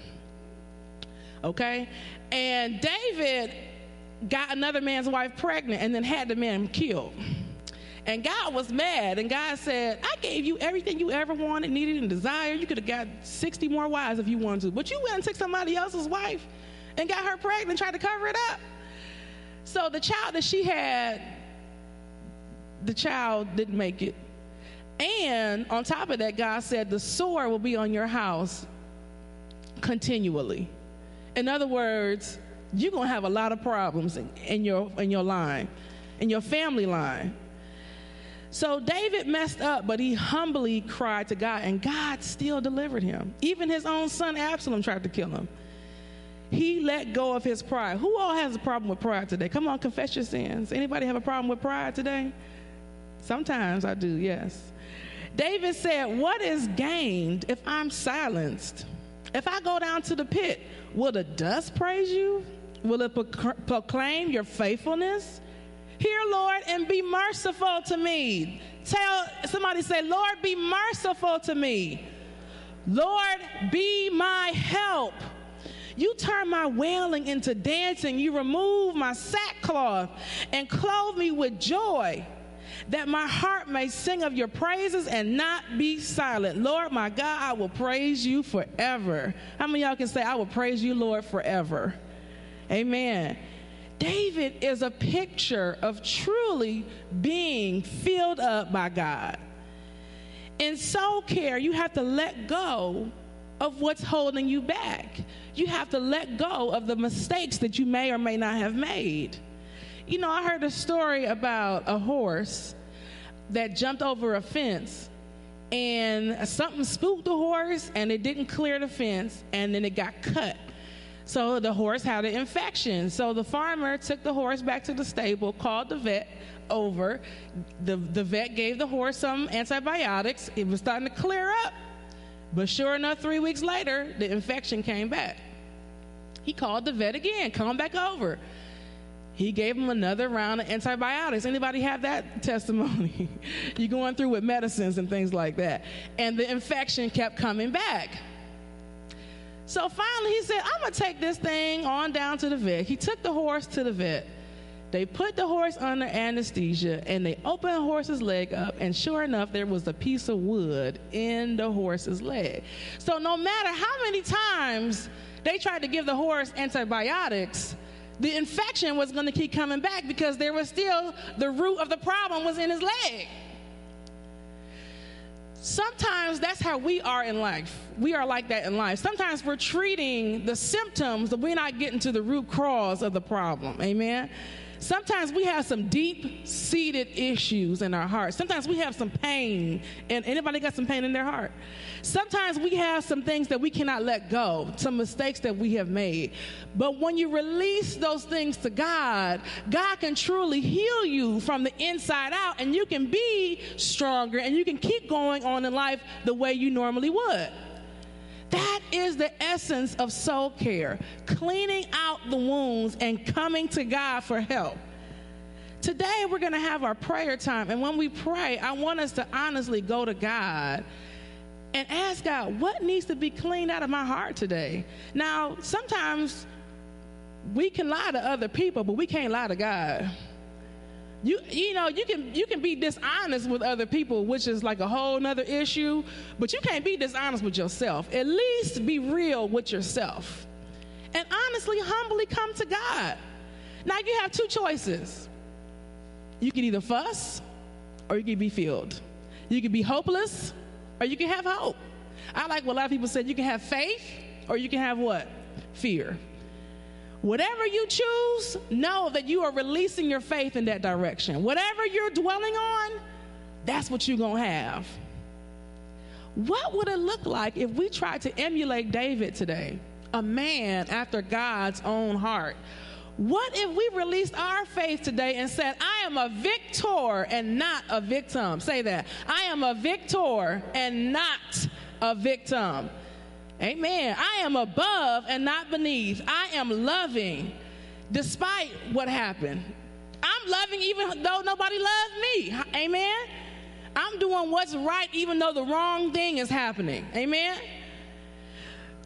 Okay? And David got another man's wife pregnant and then had the man killed. And God was mad, and God said, I gave you everything you ever wanted, needed, and desired. You could have got 60 more wives if you wanted to. But you went and took somebody else's wife and got her pregnant and tried to cover it up. So the child that she had, the child didn't make it. And on top of that, God said, the sword will be on your house continually. In other words, you're going to have a lot of problems in, in, your, in your line, in your family line. So David messed up, but he humbly cried to God, and God still delivered him. Even his own son Absalom tried to kill him. He let go of his pride. Who all has a problem with pride today? Come on, confess your sins. Anybody have a problem with pride today? Sometimes I do, yes. David said, What is gained if I'm silenced? If I go down to the pit, will the dust praise you? Will it proclaim your faithfulness? Hear, Lord, and be merciful to me. Tell somebody, say, Lord, be merciful to me. Lord, be my help. You turn my wailing into dancing. You remove my sackcloth and clothe me with joy, that my heart may sing of your praises and not be silent. Lord, my God, I will praise you forever. How many y'all can say, I will praise you, Lord, forever? Amen. David is a picture of truly being filled up by God. In soul care, you have to let go of what's holding you back. You have to let go of the mistakes that you may or may not have made. You know, I heard a story about a horse that jumped over a fence and something spooked the horse and it didn't clear the fence and then it got cut. So the horse had an infection. So the farmer took the horse back to the stable, called the vet over. The, the vet gave the horse some antibiotics. It was starting to clear up. But sure enough, three weeks later, the infection came back. He called the vet again, come back over. He gave him another round of antibiotics. Anybody have that (laughs) testimony? (laughs) You're going through with medicines and things like that. And the infection kept coming back. So finally, he said, I'm going to take this thing on down to the vet. He took the horse to the vet. They put the horse under anesthesia and they opened the horse's leg up, and sure enough, there was a piece of wood in the horse's leg. So, no matter how many times they tried to give the horse antibiotics, the infection was going to keep coming back because there was still the root of the problem was in his leg. Sometimes that's how we are in life. We are like that in life. Sometimes we're treating the symptoms, but we're not getting to the root cause of the problem. Amen. Sometimes we have some deep seated issues in our heart. Sometimes we have some pain. And anybody got some pain in their heart? Sometimes we have some things that we cannot let go, some mistakes that we have made. But when you release those things to God, God can truly heal you from the inside out and you can be stronger and you can keep going on in life the way you normally would. That is the essence of soul care cleaning out the wounds and coming to God for help. Today, we're going to have our prayer time. And when we pray, I want us to honestly go to God and ask God, what needs to be cleaned out of my heart today? Now, sometimes we can lie to other people, but we can't lie to God. You you know you can you can be dishonest with other people, which is like a whole nother issue, but you can't be dishonest with yourself. At least be real with yourself. And honestly, humbly come to God. Now you have two choices. You can either fuss or you can be filled. You can be hopeless or you can have hope. I like what a lot of people said you can have faith or you can have what? Fear. Whatever you choose, know that you are releasing your faith in that direction. Whatever you're dwelling on, that's what you're going to have. What would it look like if we tried to emulate David today, a man after God's own heart? What if we released our faith today and said, I am a victor and not a victim? Say that. I am a victor and not a victim. Amen. I am above and not beneath. I am loving despite what happened. I'm loving even though nobody loved me. Amen. I'm doing what's right even though the wrong thing is happening. Amen.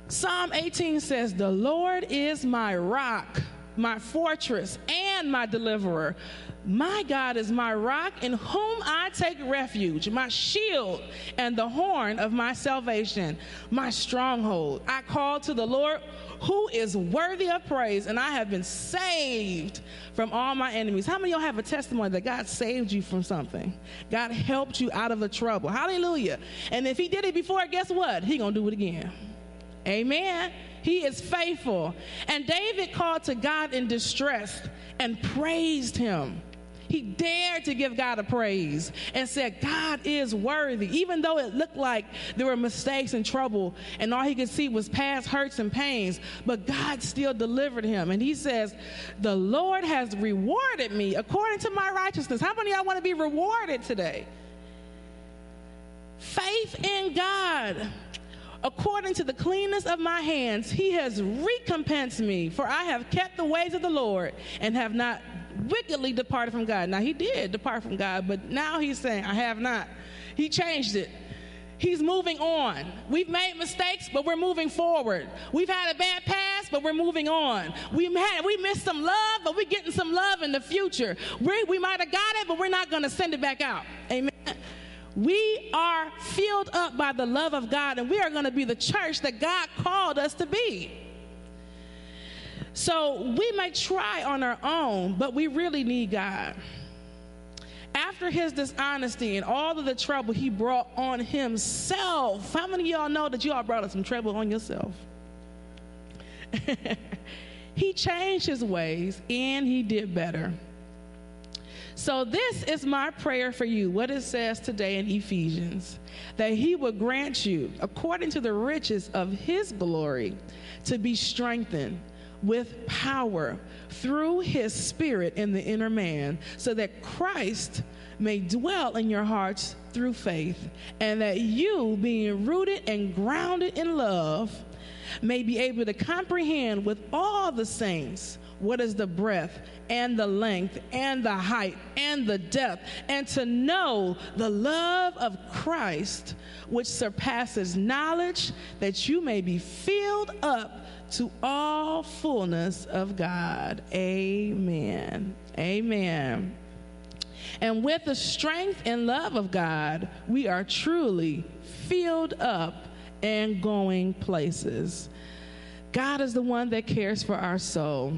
Psalm 18 says, The Lord is my rock, my fortress, and my deliverer. My God is my rock in whom I take refuge, my shield and the horn of my salvation, my stronghold. I call to the Lord who is worthy of praise, and I have been saved from all my enemies. How many of y'all have a testimony that God saved you from something? God helped you out of the trouble. Hallelujah. And if he did it before, guess what? He to do it again. Amen. He is faithful. And David called to God in distress and praised him. He dared to give God a praise and said, God is worthy. Even though it looked like there were mistakes and trouble and all he could see was past hurts and pains, but God still delivered him. And he says, The Lord has rewarded me according to my righteousness. How many of y'all want to be rewarded today? Faith in God according to the cleanness of my hands, he has recompensed me, for I have kept the ways of the Lord and have not wickedly departed from God. Now, he did depart from God, but now he's saying, I have not. He changed it. He's moving on. We've made mistakes, but we're moving forward. We've had a bad past, but we're moving on. We had we missed some love, but we're getting some love in the future. we we might have got it, but we're not going to send it back out. Amen. We are filled up by the love of God, and we are going to be the church that God called us to be. So we may try on our own, but we really need God. After his dishonesty and all of the trouble he brought on himself, how many of y'all know that y'all brought some trouble on yourself? (laughs) he changed his ways and he did better. So, this is my prayer for you, what it says today in Ephesians that he will grant you, according to the riches of his glory, to be strengthened with power through his spirit in the inner man, so that Christ may dwell in your hearts through faith, and that you, being rooted and grounded in love, may be able to comprehend with all the saints what is the breadth and the length and the height and the depth, and to know the love of Christ, which surpasses knowledge, that you may be filled up to all fullness of God. Amen. Amen. And with the strength and love of God, we are truly filled up and going places. God is the one that cares for our soul.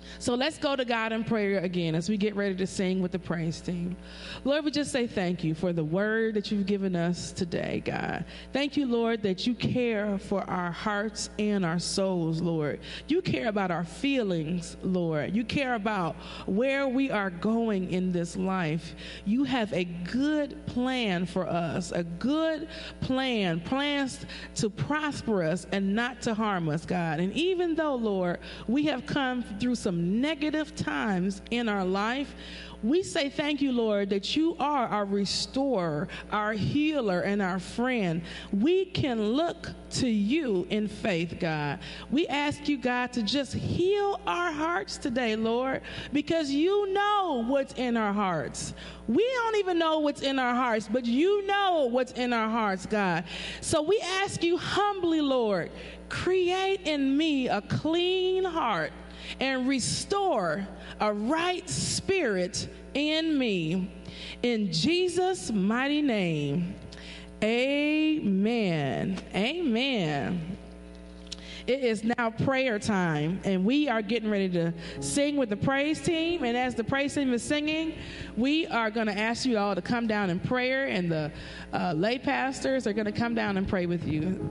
So let's go to God in prayer again as we get ready to sing with the praise team. Lord, we just say thank you for the word that you've given us today, God. Thank you, Lord, that you care for our hearts and our souls, Lord. You care about our feelings, Lord. You care about where we are going in this life. You have a good plan for us, a good plan, plans to prosper us and not to harm us, God. And even though, Lord, we have come through some negative times in our life, we say thank you, Lord, that you are our restorer, our healer, and our friend. We can look to you in faith, God. We ask you, God, to just heal our hearts today, Lord, because you know what's in our hearts. We don't even know what's in our hearts, but you know what's in our hearts, God. So we ask you humbly, Lord, create in me a clean heart and restore a right spirit in me. In Jesus' mighty name, amen. Amen. It is now prayer time, and we are getting ready to sing with the praise team. And as the praise team is singing, we are going to ask you all to come down in prayer, and the uh, lay pastors are going to come down and pray with you.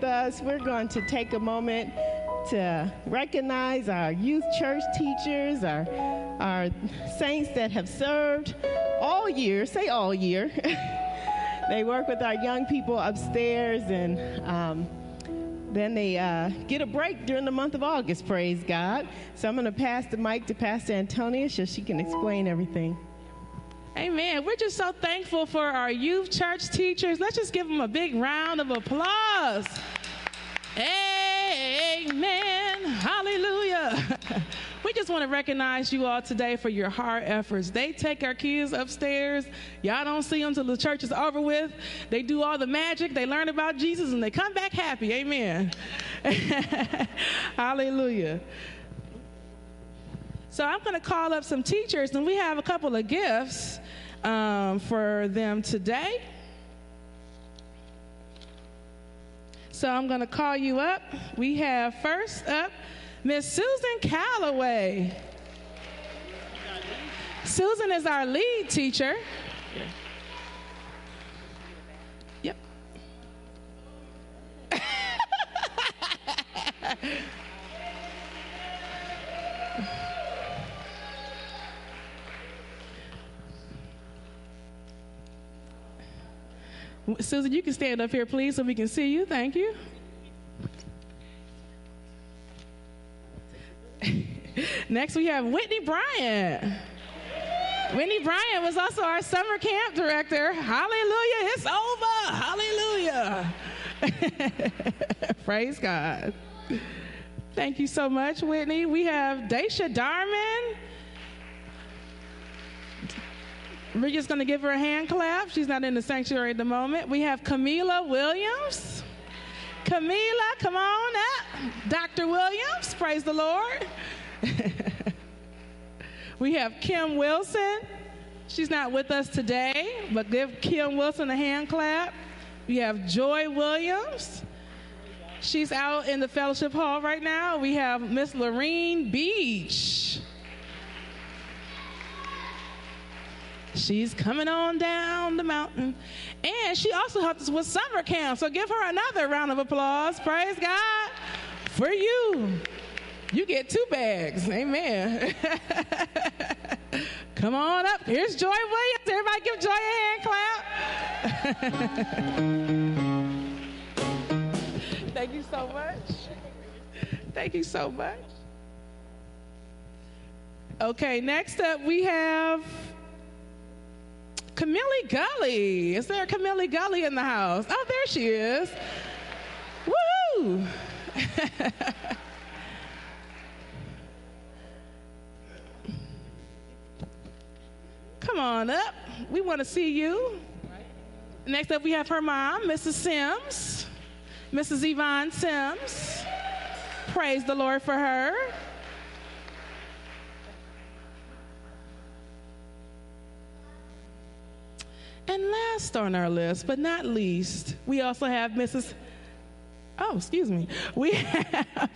With us, we're going to take a moment to recognize our youth church teachers, our, our saints that have served all year, say all year. (laughs) they work with our young people upstairs and um, then they uh, get a break during the month of August, praise God. So I'm going to pass the mic to Pastor Antonia so she can explain everything. Amen. We're just so thankful for our youth church teachers. Let's just give them a big round of applause. Just want to recognize you all today for your hard efforts. They take our kids upstairs. Y'all don't see them till the church is over with. They do all the magic. They learn about Jesus and they come back happy. Amen. (laughs) Hallelujah. So I'm going to call up some teachers, and we have a couple of gifts um, for them today. So I'm going to call you up. We have first up Miss Susan Calloway. Susan is our lead teacher. Yep. (laughs) Susan, you can stand up here, please, so we can see you. Thank you. Next, we have Whitney Bryant. Whitney Bryant was also our summer camp director. Hallelujah, it's over. Hallelujah. (laughs) Praise God. Thank you so much, Whitney. We have Daisha Darman. We're just going to give her a hand clap. She's not in the sanctuary at the moment. We have Camila Williams. Camila, come on up. Dr. Williams, praise the Lord. (laughs) we have Kim Wilson. She's not with us today, but give Kim Wilson a hand clap. We have Joy Williams. She's out in the fellowship hall right now. We have Miss Lorene Beach. She's coming on down the mountain. And she also helped us with summer camp. So give her another round of applause. Praise God for you. You get two bags. Amen. (laughs) Come on up. Here's Joy Williams. Everybody give Joy a hand clap. (laughs) Thank you so much. Thank you so much. Okay, next up we have Camille Gully. Is there a Camille Gully in the house? Oh, there she is. Woo! (laughs) Come on up. We want to see you. Next up, we have her mom, Mrs. Sims, Mrs. Yvonne Sims. Praise the Lord for her. And last on our list, but not least, we also have Mrs. Oh, excuse me. We have,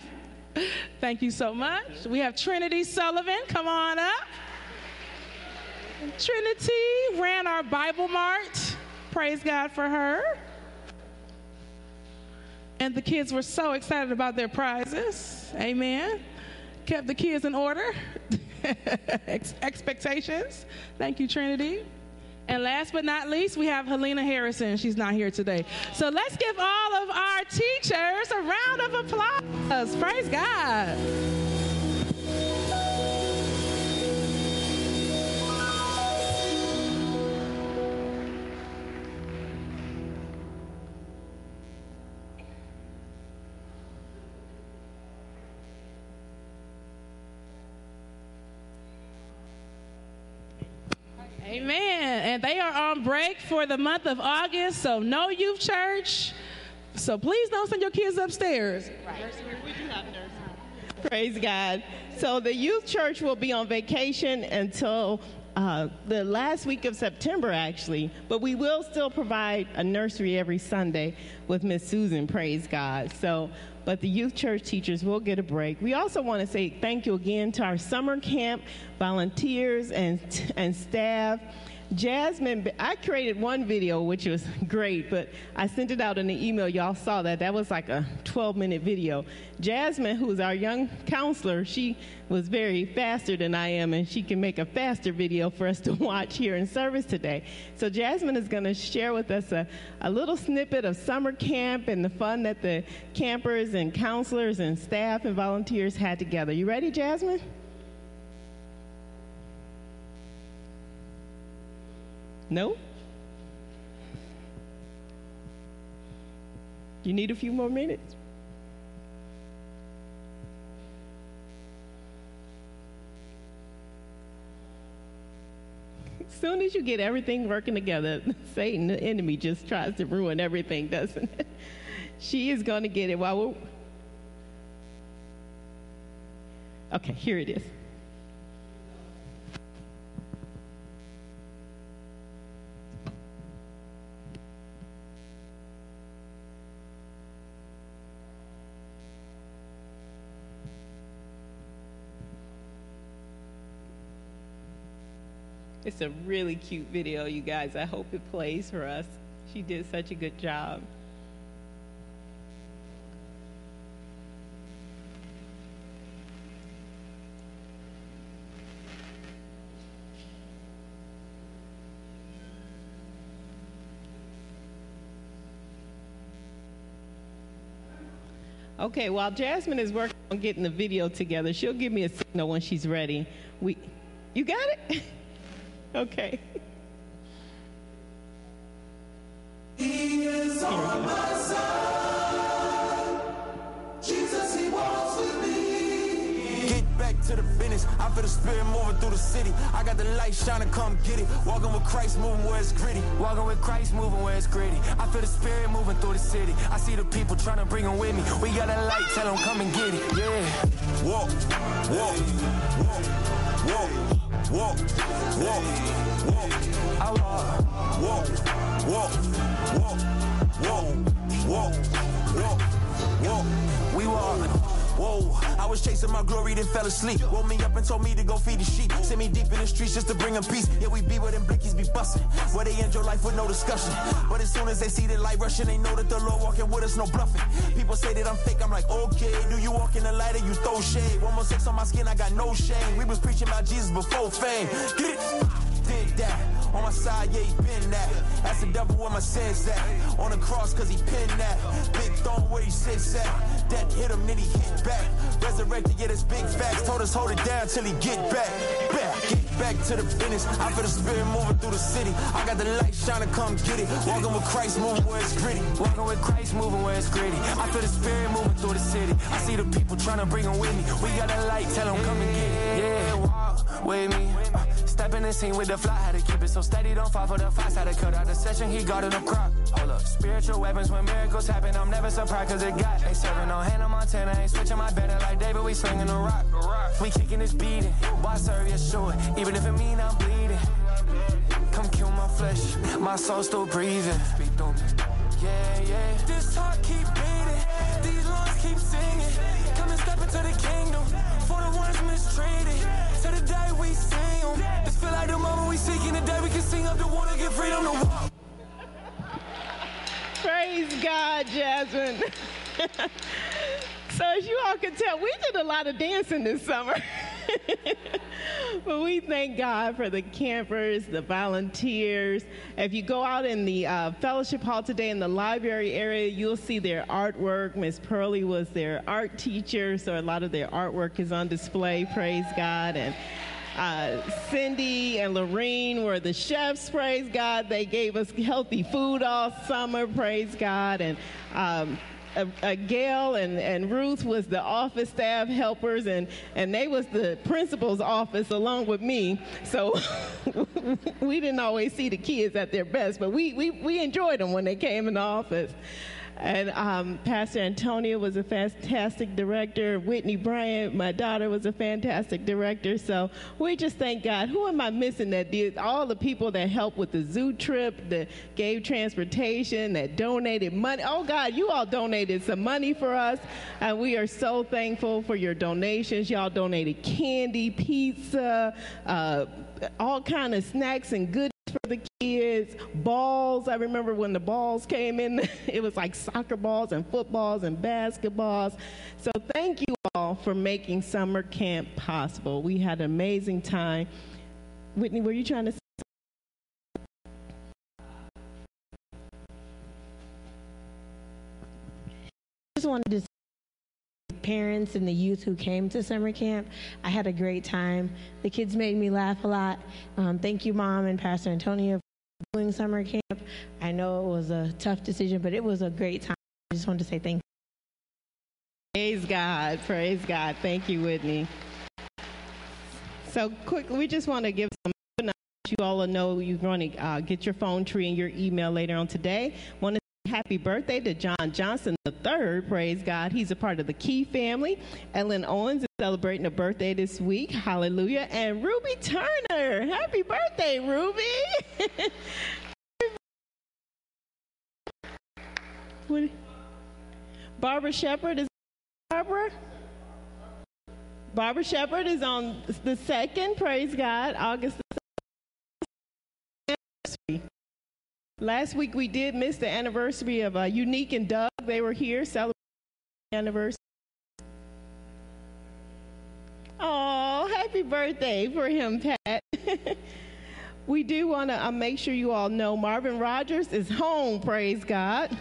(laughs) thank you so much. We have Trinity Sullivan. Come on up. Trinity ran our Bible Mart. Praise God for her. And the kids were so excited about their prizes. Amen. Kept the kids in order. (laughs) Ex- expectations. Thank you, Trinity. And last but not least, we have Helena Harrison. She's not here today. So let's give all of our teachers a round of applause. Praise God. Amen. And they are on break for the month of August, so no youth church. So please don't send your kids upstairs. Praise God. So the youth church will be on vacation until uh, the last week of September, actually, but we will still provide a nursery every Sunday with Miss Susan. Praise God. So, but the youth church teachers will get a break. We also want to say thank you again to our summer camp volunteers and and staff. Jasmine, I created one video which was (laughs) great, but I sent it out in the email. Y'all saw that. That was like a 12 minute video. Jasmine, who is our young counselor, she was very faster than I am, and she can make a faster video for us to (laughs) watch here in service today. So, Jasmine is going to share with us a, a little snippet of summer camp and the fun that the campers and counselors and staff and volunteers had together. You ready, Jasmine? No? You need a few more minutes? As soon as you get everything working together, (laughs) Satan, the enemy, just tries to ruin everything, doesn't it? (laughs) She is going to get it while we're. Okay, here it is. It's a really cute video, you guys. I hope it plays for us. She did such a good job. Okay, while Jasmine is working on getting the video together, she'll give me a signal when she's ready. We, you got it? (laughs) (laughs) Okay. He is on my side. Jesus, he walks with me. Get back to the business. I feel the spirit moving through the city. I got the light shining, come get it. Walking with Christ, moving where it's gritty. Walking with Christ, moving where it's gritty. I feel the spirit moving through the city. I see the people trying to bring them with me. We got a light, tell them come and get it. Yeah. Walk, walk, walk, walk walk, walk, walk. I walk, walk, walk, walk, walk, walk, walk, walk. We walk. Whoa, I was chasing my glory, then fell asleep. Woke me up and told me to go feed the sheep. Sent me deep in the streets just to bring them peace. Yeah, we be where them blickies be busting. Where they end your life with no discussion. But as soon as they see the light rushing, they know that the Lord walking with us, no bluffing. People say that I'm fake, I'm like, okay. Do you walk in the light or you throw shade? One more sex on my skin, I got no shame. We was preaching about Jesus before fame. Get it? Did that. On my side, yeah, he been that. That's the devil where my sins at. On the cross, cause he pinned that. Big throne where he sits at. That hit him, then he hit back. Resurrected, yeah, that's big facts. Told us hold it down till he get back. Back, get back to the finish. I feel the spirit moving through the city. I got the light shining, come get it. Walking with Christ, moving where it's gritty. Walking with Christ, moving where it's gritty. I feel the spirit moving through the city. I see the people trying to bring them with me. We got a light, tell them come and get it. Yeah, with me. Step in the scene with the fly, had to keep it so steady, don't fall for the fast. Had to cut out the session, he got in the crop. Hold up, spiritual weapons when miracles happen. I'm never surprised cause it got. Ain't serving no Hannah Montana, ain't switching my banner like David, we swinging the rock. We kicking this beating, why serve you sure? Even if it mean I'm bleeding. Come kill my flesh, my soul still breathing. Speak through me. Yeah, yeah. This heart keep beating, these lungs keep singing. Step into the kingdom for the ones mistreated. To the day we see them. This feel like the moment we the day we can sing up the water, get freedom to walk. Praise God, Jasmine. (laughs) so as you all can tell, we did a lot of dancing this summer. (laughs) (laughs) but we thank God for the campers, the volunteers. If you go out in the uh, fellowship hall today in the library area, you'll see their artwork. Miss Pearlie was their art teacher, so a lot of their artwork is on display. Praise God. And uh, Cindy and Lorene were the chefs, praise God. They gave us healthy food all summer, praise God. And um, uh, uh, Gail and, and Ruth was the office staff helpers, and, and they was the principal's office along with me. So (laughs) we didn't always see the kids at their best, but we, we, we enjoyed them when they came in the office. And um, Pastor Antonia was a fantastic director. Whitney Bryant, my daughter, was a fantastic director. So we just thank God. Who am I missing that did all the people that helped with the zoo trip, that gave transportation, that donated money? Oh God, you all donated some money for us, and we are so thankful for your donations. Y'all donated candy, pizza, uh, all kind of snacks and goodies for the kids, balls. I remember when the balls came in, (laughs) it was like soccer balls and footballs and basketballs. So thank you all for making summer camp possible. We had an amazing time. Whitney, were you trying to? just wanted to say parents and the youth who came to summer camp. I had a great time. The kids made me laugh a lot. Um, thank you, Mom and Pastor Antonia, for doing summer camp. I know it was a tough decision, but it was a great time. I just wanted to say thank you. Praise God. Praise God. Thank you, Whitney. So, quick, we just want to give some. You all know you're going to uh, get your phone tree and your email later on today. Want happy birthday to John Johnson III. Praise God. He's a part of the Key family. Ellen Owens is celebrating a birthday this week. Hallelujah. And Ruby Turner. Happy birthday, Ruby. (laughs) Barbara Shepard is Barbara. Barbara Shepard is on the second. Praise God, August. The Last week we did miss the anniversary of uh, Unique and Doug. They were here celebrating anniversary. Oh, happy birthday for him, Pat. (laughs) we do want to uh, make sure you all know Marvin Rogers is home. Praise God.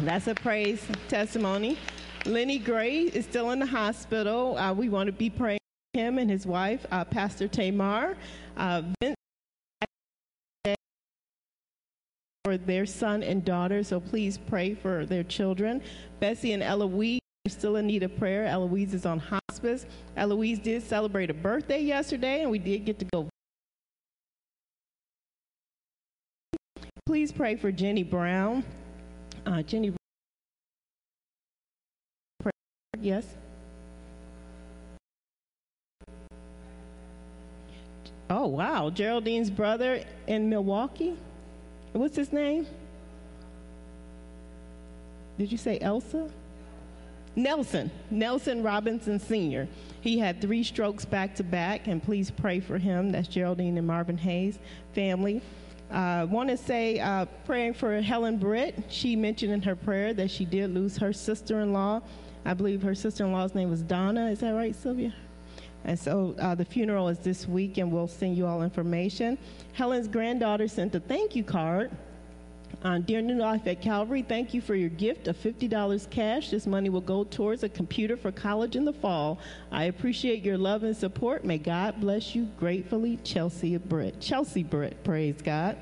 That's a praise testimony. Lenny Gray is still in the hospital. Uh, we want to be praying for him and his wife, uh, Pastor Tamar. Uh, Vince for their son and daughter, so please pray for their children. Bessie and Eloise are still in need of prayer. Eloise is on hospice. Eloise did celebrate a birthday yesterday, and we did get to go. Please pray for Jenny Brown. Uh, Jenny Yes. Oh, wow. Geraldine's brother in Milwaukee. What's his name? Did you say Elsa? Nelson. Nelson Robinson Sr. He had three strokes back to back, and please pray for him. That's Geraldine and Marvin Hayes family. I uh, want to say, uh, praying for Helen Britt. She mentioned in her prayer that she did lose her sister in law I believe her sister in law's name was Donna. Is that right, Sylvia? And so uh, the funeral is this week, and we'll send you all information. Helen's granddaughter sent a thank you card. Uh, Dear New Life at Calvary, thank you for your gift of $50 cash. This money will go towards a computer for college in the fall. I appreciate your love and support. May God bless you gratefully, Chelsea Britt. Chelsea Britt, praise God.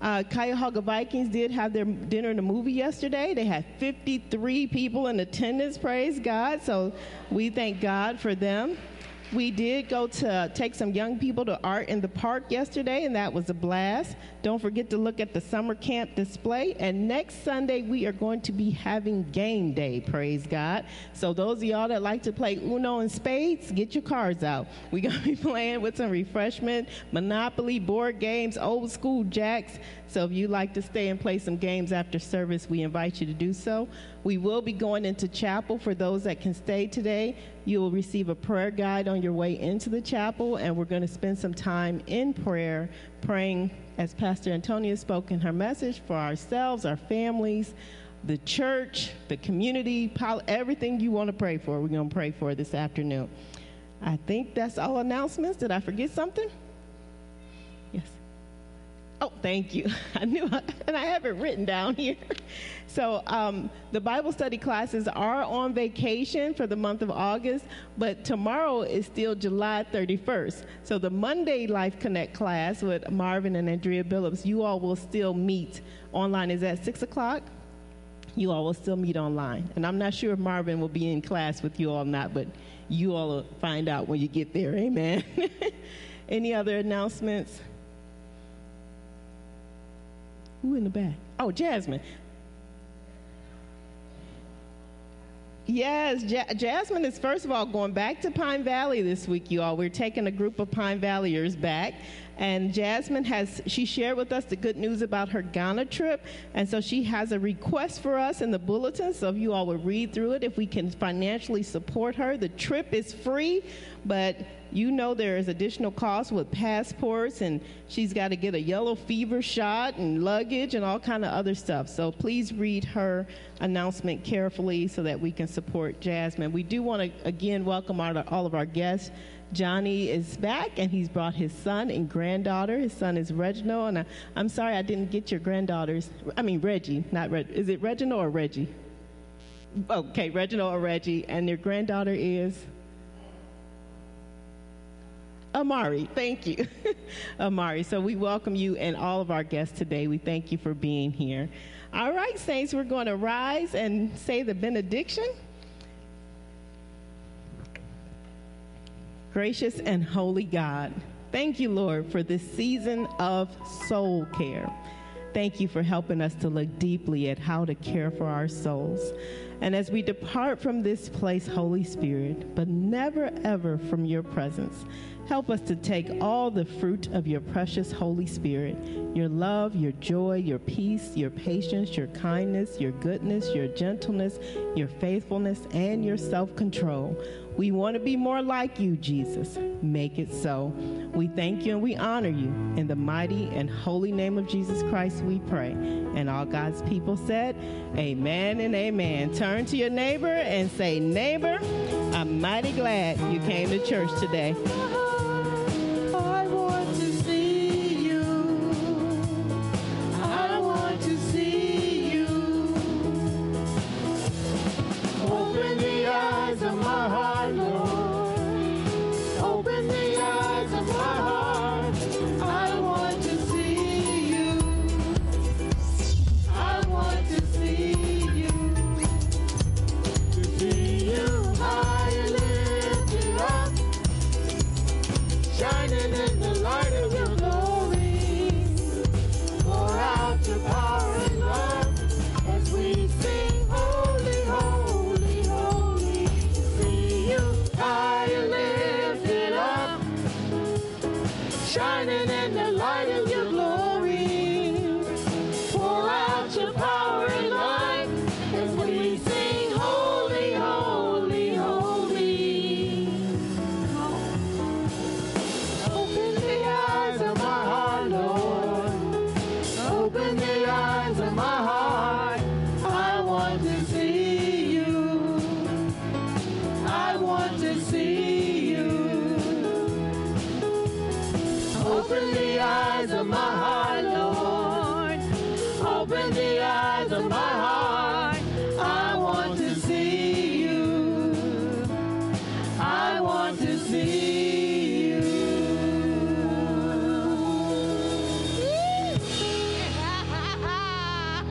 Uh, Cuyahoga Vikings did have their dinner in the movie yesterday. They had 53 people in attendance, praise God. So we thank God for them. We did go to take some young people to art in the park yesterday, and that was a blast. Don't forget to look at the summer camp display. And next Sunday, we are going to be having game day, praise God. So, those of y'all that like to play Uno and spades, get your cards out. We're going to be (laughs) playing with some refreshment, Monopoly, board games, old school jacks. So, if you like to stay and play some games after service, we invite you to do so. We will be going into chapel for those that can stay today. You will receive a prayer guide on your way into the chapel, and we're going to spend some time in prayer, praying as Pastor Antonia spoke in her message for ourselves, our families, the church, the community, everything you want to pray for, we're going to pray for this afternoon. I think that's all announcements. Did I forget something? Oh, thank you. (laughs) I knew, and I have it written down here. (laughs) So, um, the Bible study classes are on vacation for the month of August, but tomorrow is still July 31st. So, the Monday Life Connect class with Marvin and Andrea Billups, you all will still meet online. Is at 6 o'clock? You all will still meet online. And I'm not sure if Marvin will be in class with you all or not, but you all will find out when you get there. Amen. (laughs) Any other announcements? Who in the back? Oh, Jasmine. Yes, ja- Jasmine is first of all going back to Pine Valley this week, you all. We're taking a group of Pine Valleyers back. And Jasmine has, she shared with us the good news about her Ghana trip. And so she has a request for us in the bulletin. So if you all would read through it, if we can financially support her, the trip is free, but you know there is additional costs with passports and she's got to get a yellow fever shot and luggage and all kind of other stuff. So please read her announcement carefully so that we can support Jasmine. We do want to again welcome our, all of our guests. Johnny is back and he's brought his son and granddaughter. His son is Reginald, and I, am sorry I didn't get your granddaughters. I mean Reggie, not Reg. Is it Reginald or Reggie? Okay, Reginald or Reggie, and your granddaughter is. Amari, thank you. (laughs) Amari. So we welcome you and all of our guests today. We thank you for being here. All right, Saints, we're going to rise and say the benediction. Gracious and holy God, thank you, Lord, for this season of soul care. Thank you for helping us to look deeply at how to care for our souls. And as we depart from this place, Holy Spirit, but never ever from your presence, Help us to take all the fruit of your precious Holy Spirit your love, your joy, your peace, your patience, your kindness, your goodness, your gentleness, your faithfulness, and your self control. We want to be more like you, Jesus. Make it so. We thank you and we honor you. In the mighty and holy name of Jesus Christ, we pray. And all God's people said, Amen and amen. Turn to your neighbor and say, Neighbor, I'm mighty glad you came to church today. I want to Lord. Open the eyes of my heart. I want to see you. I want to see you. To see you up, shining in the light of your glory. Pour out your power.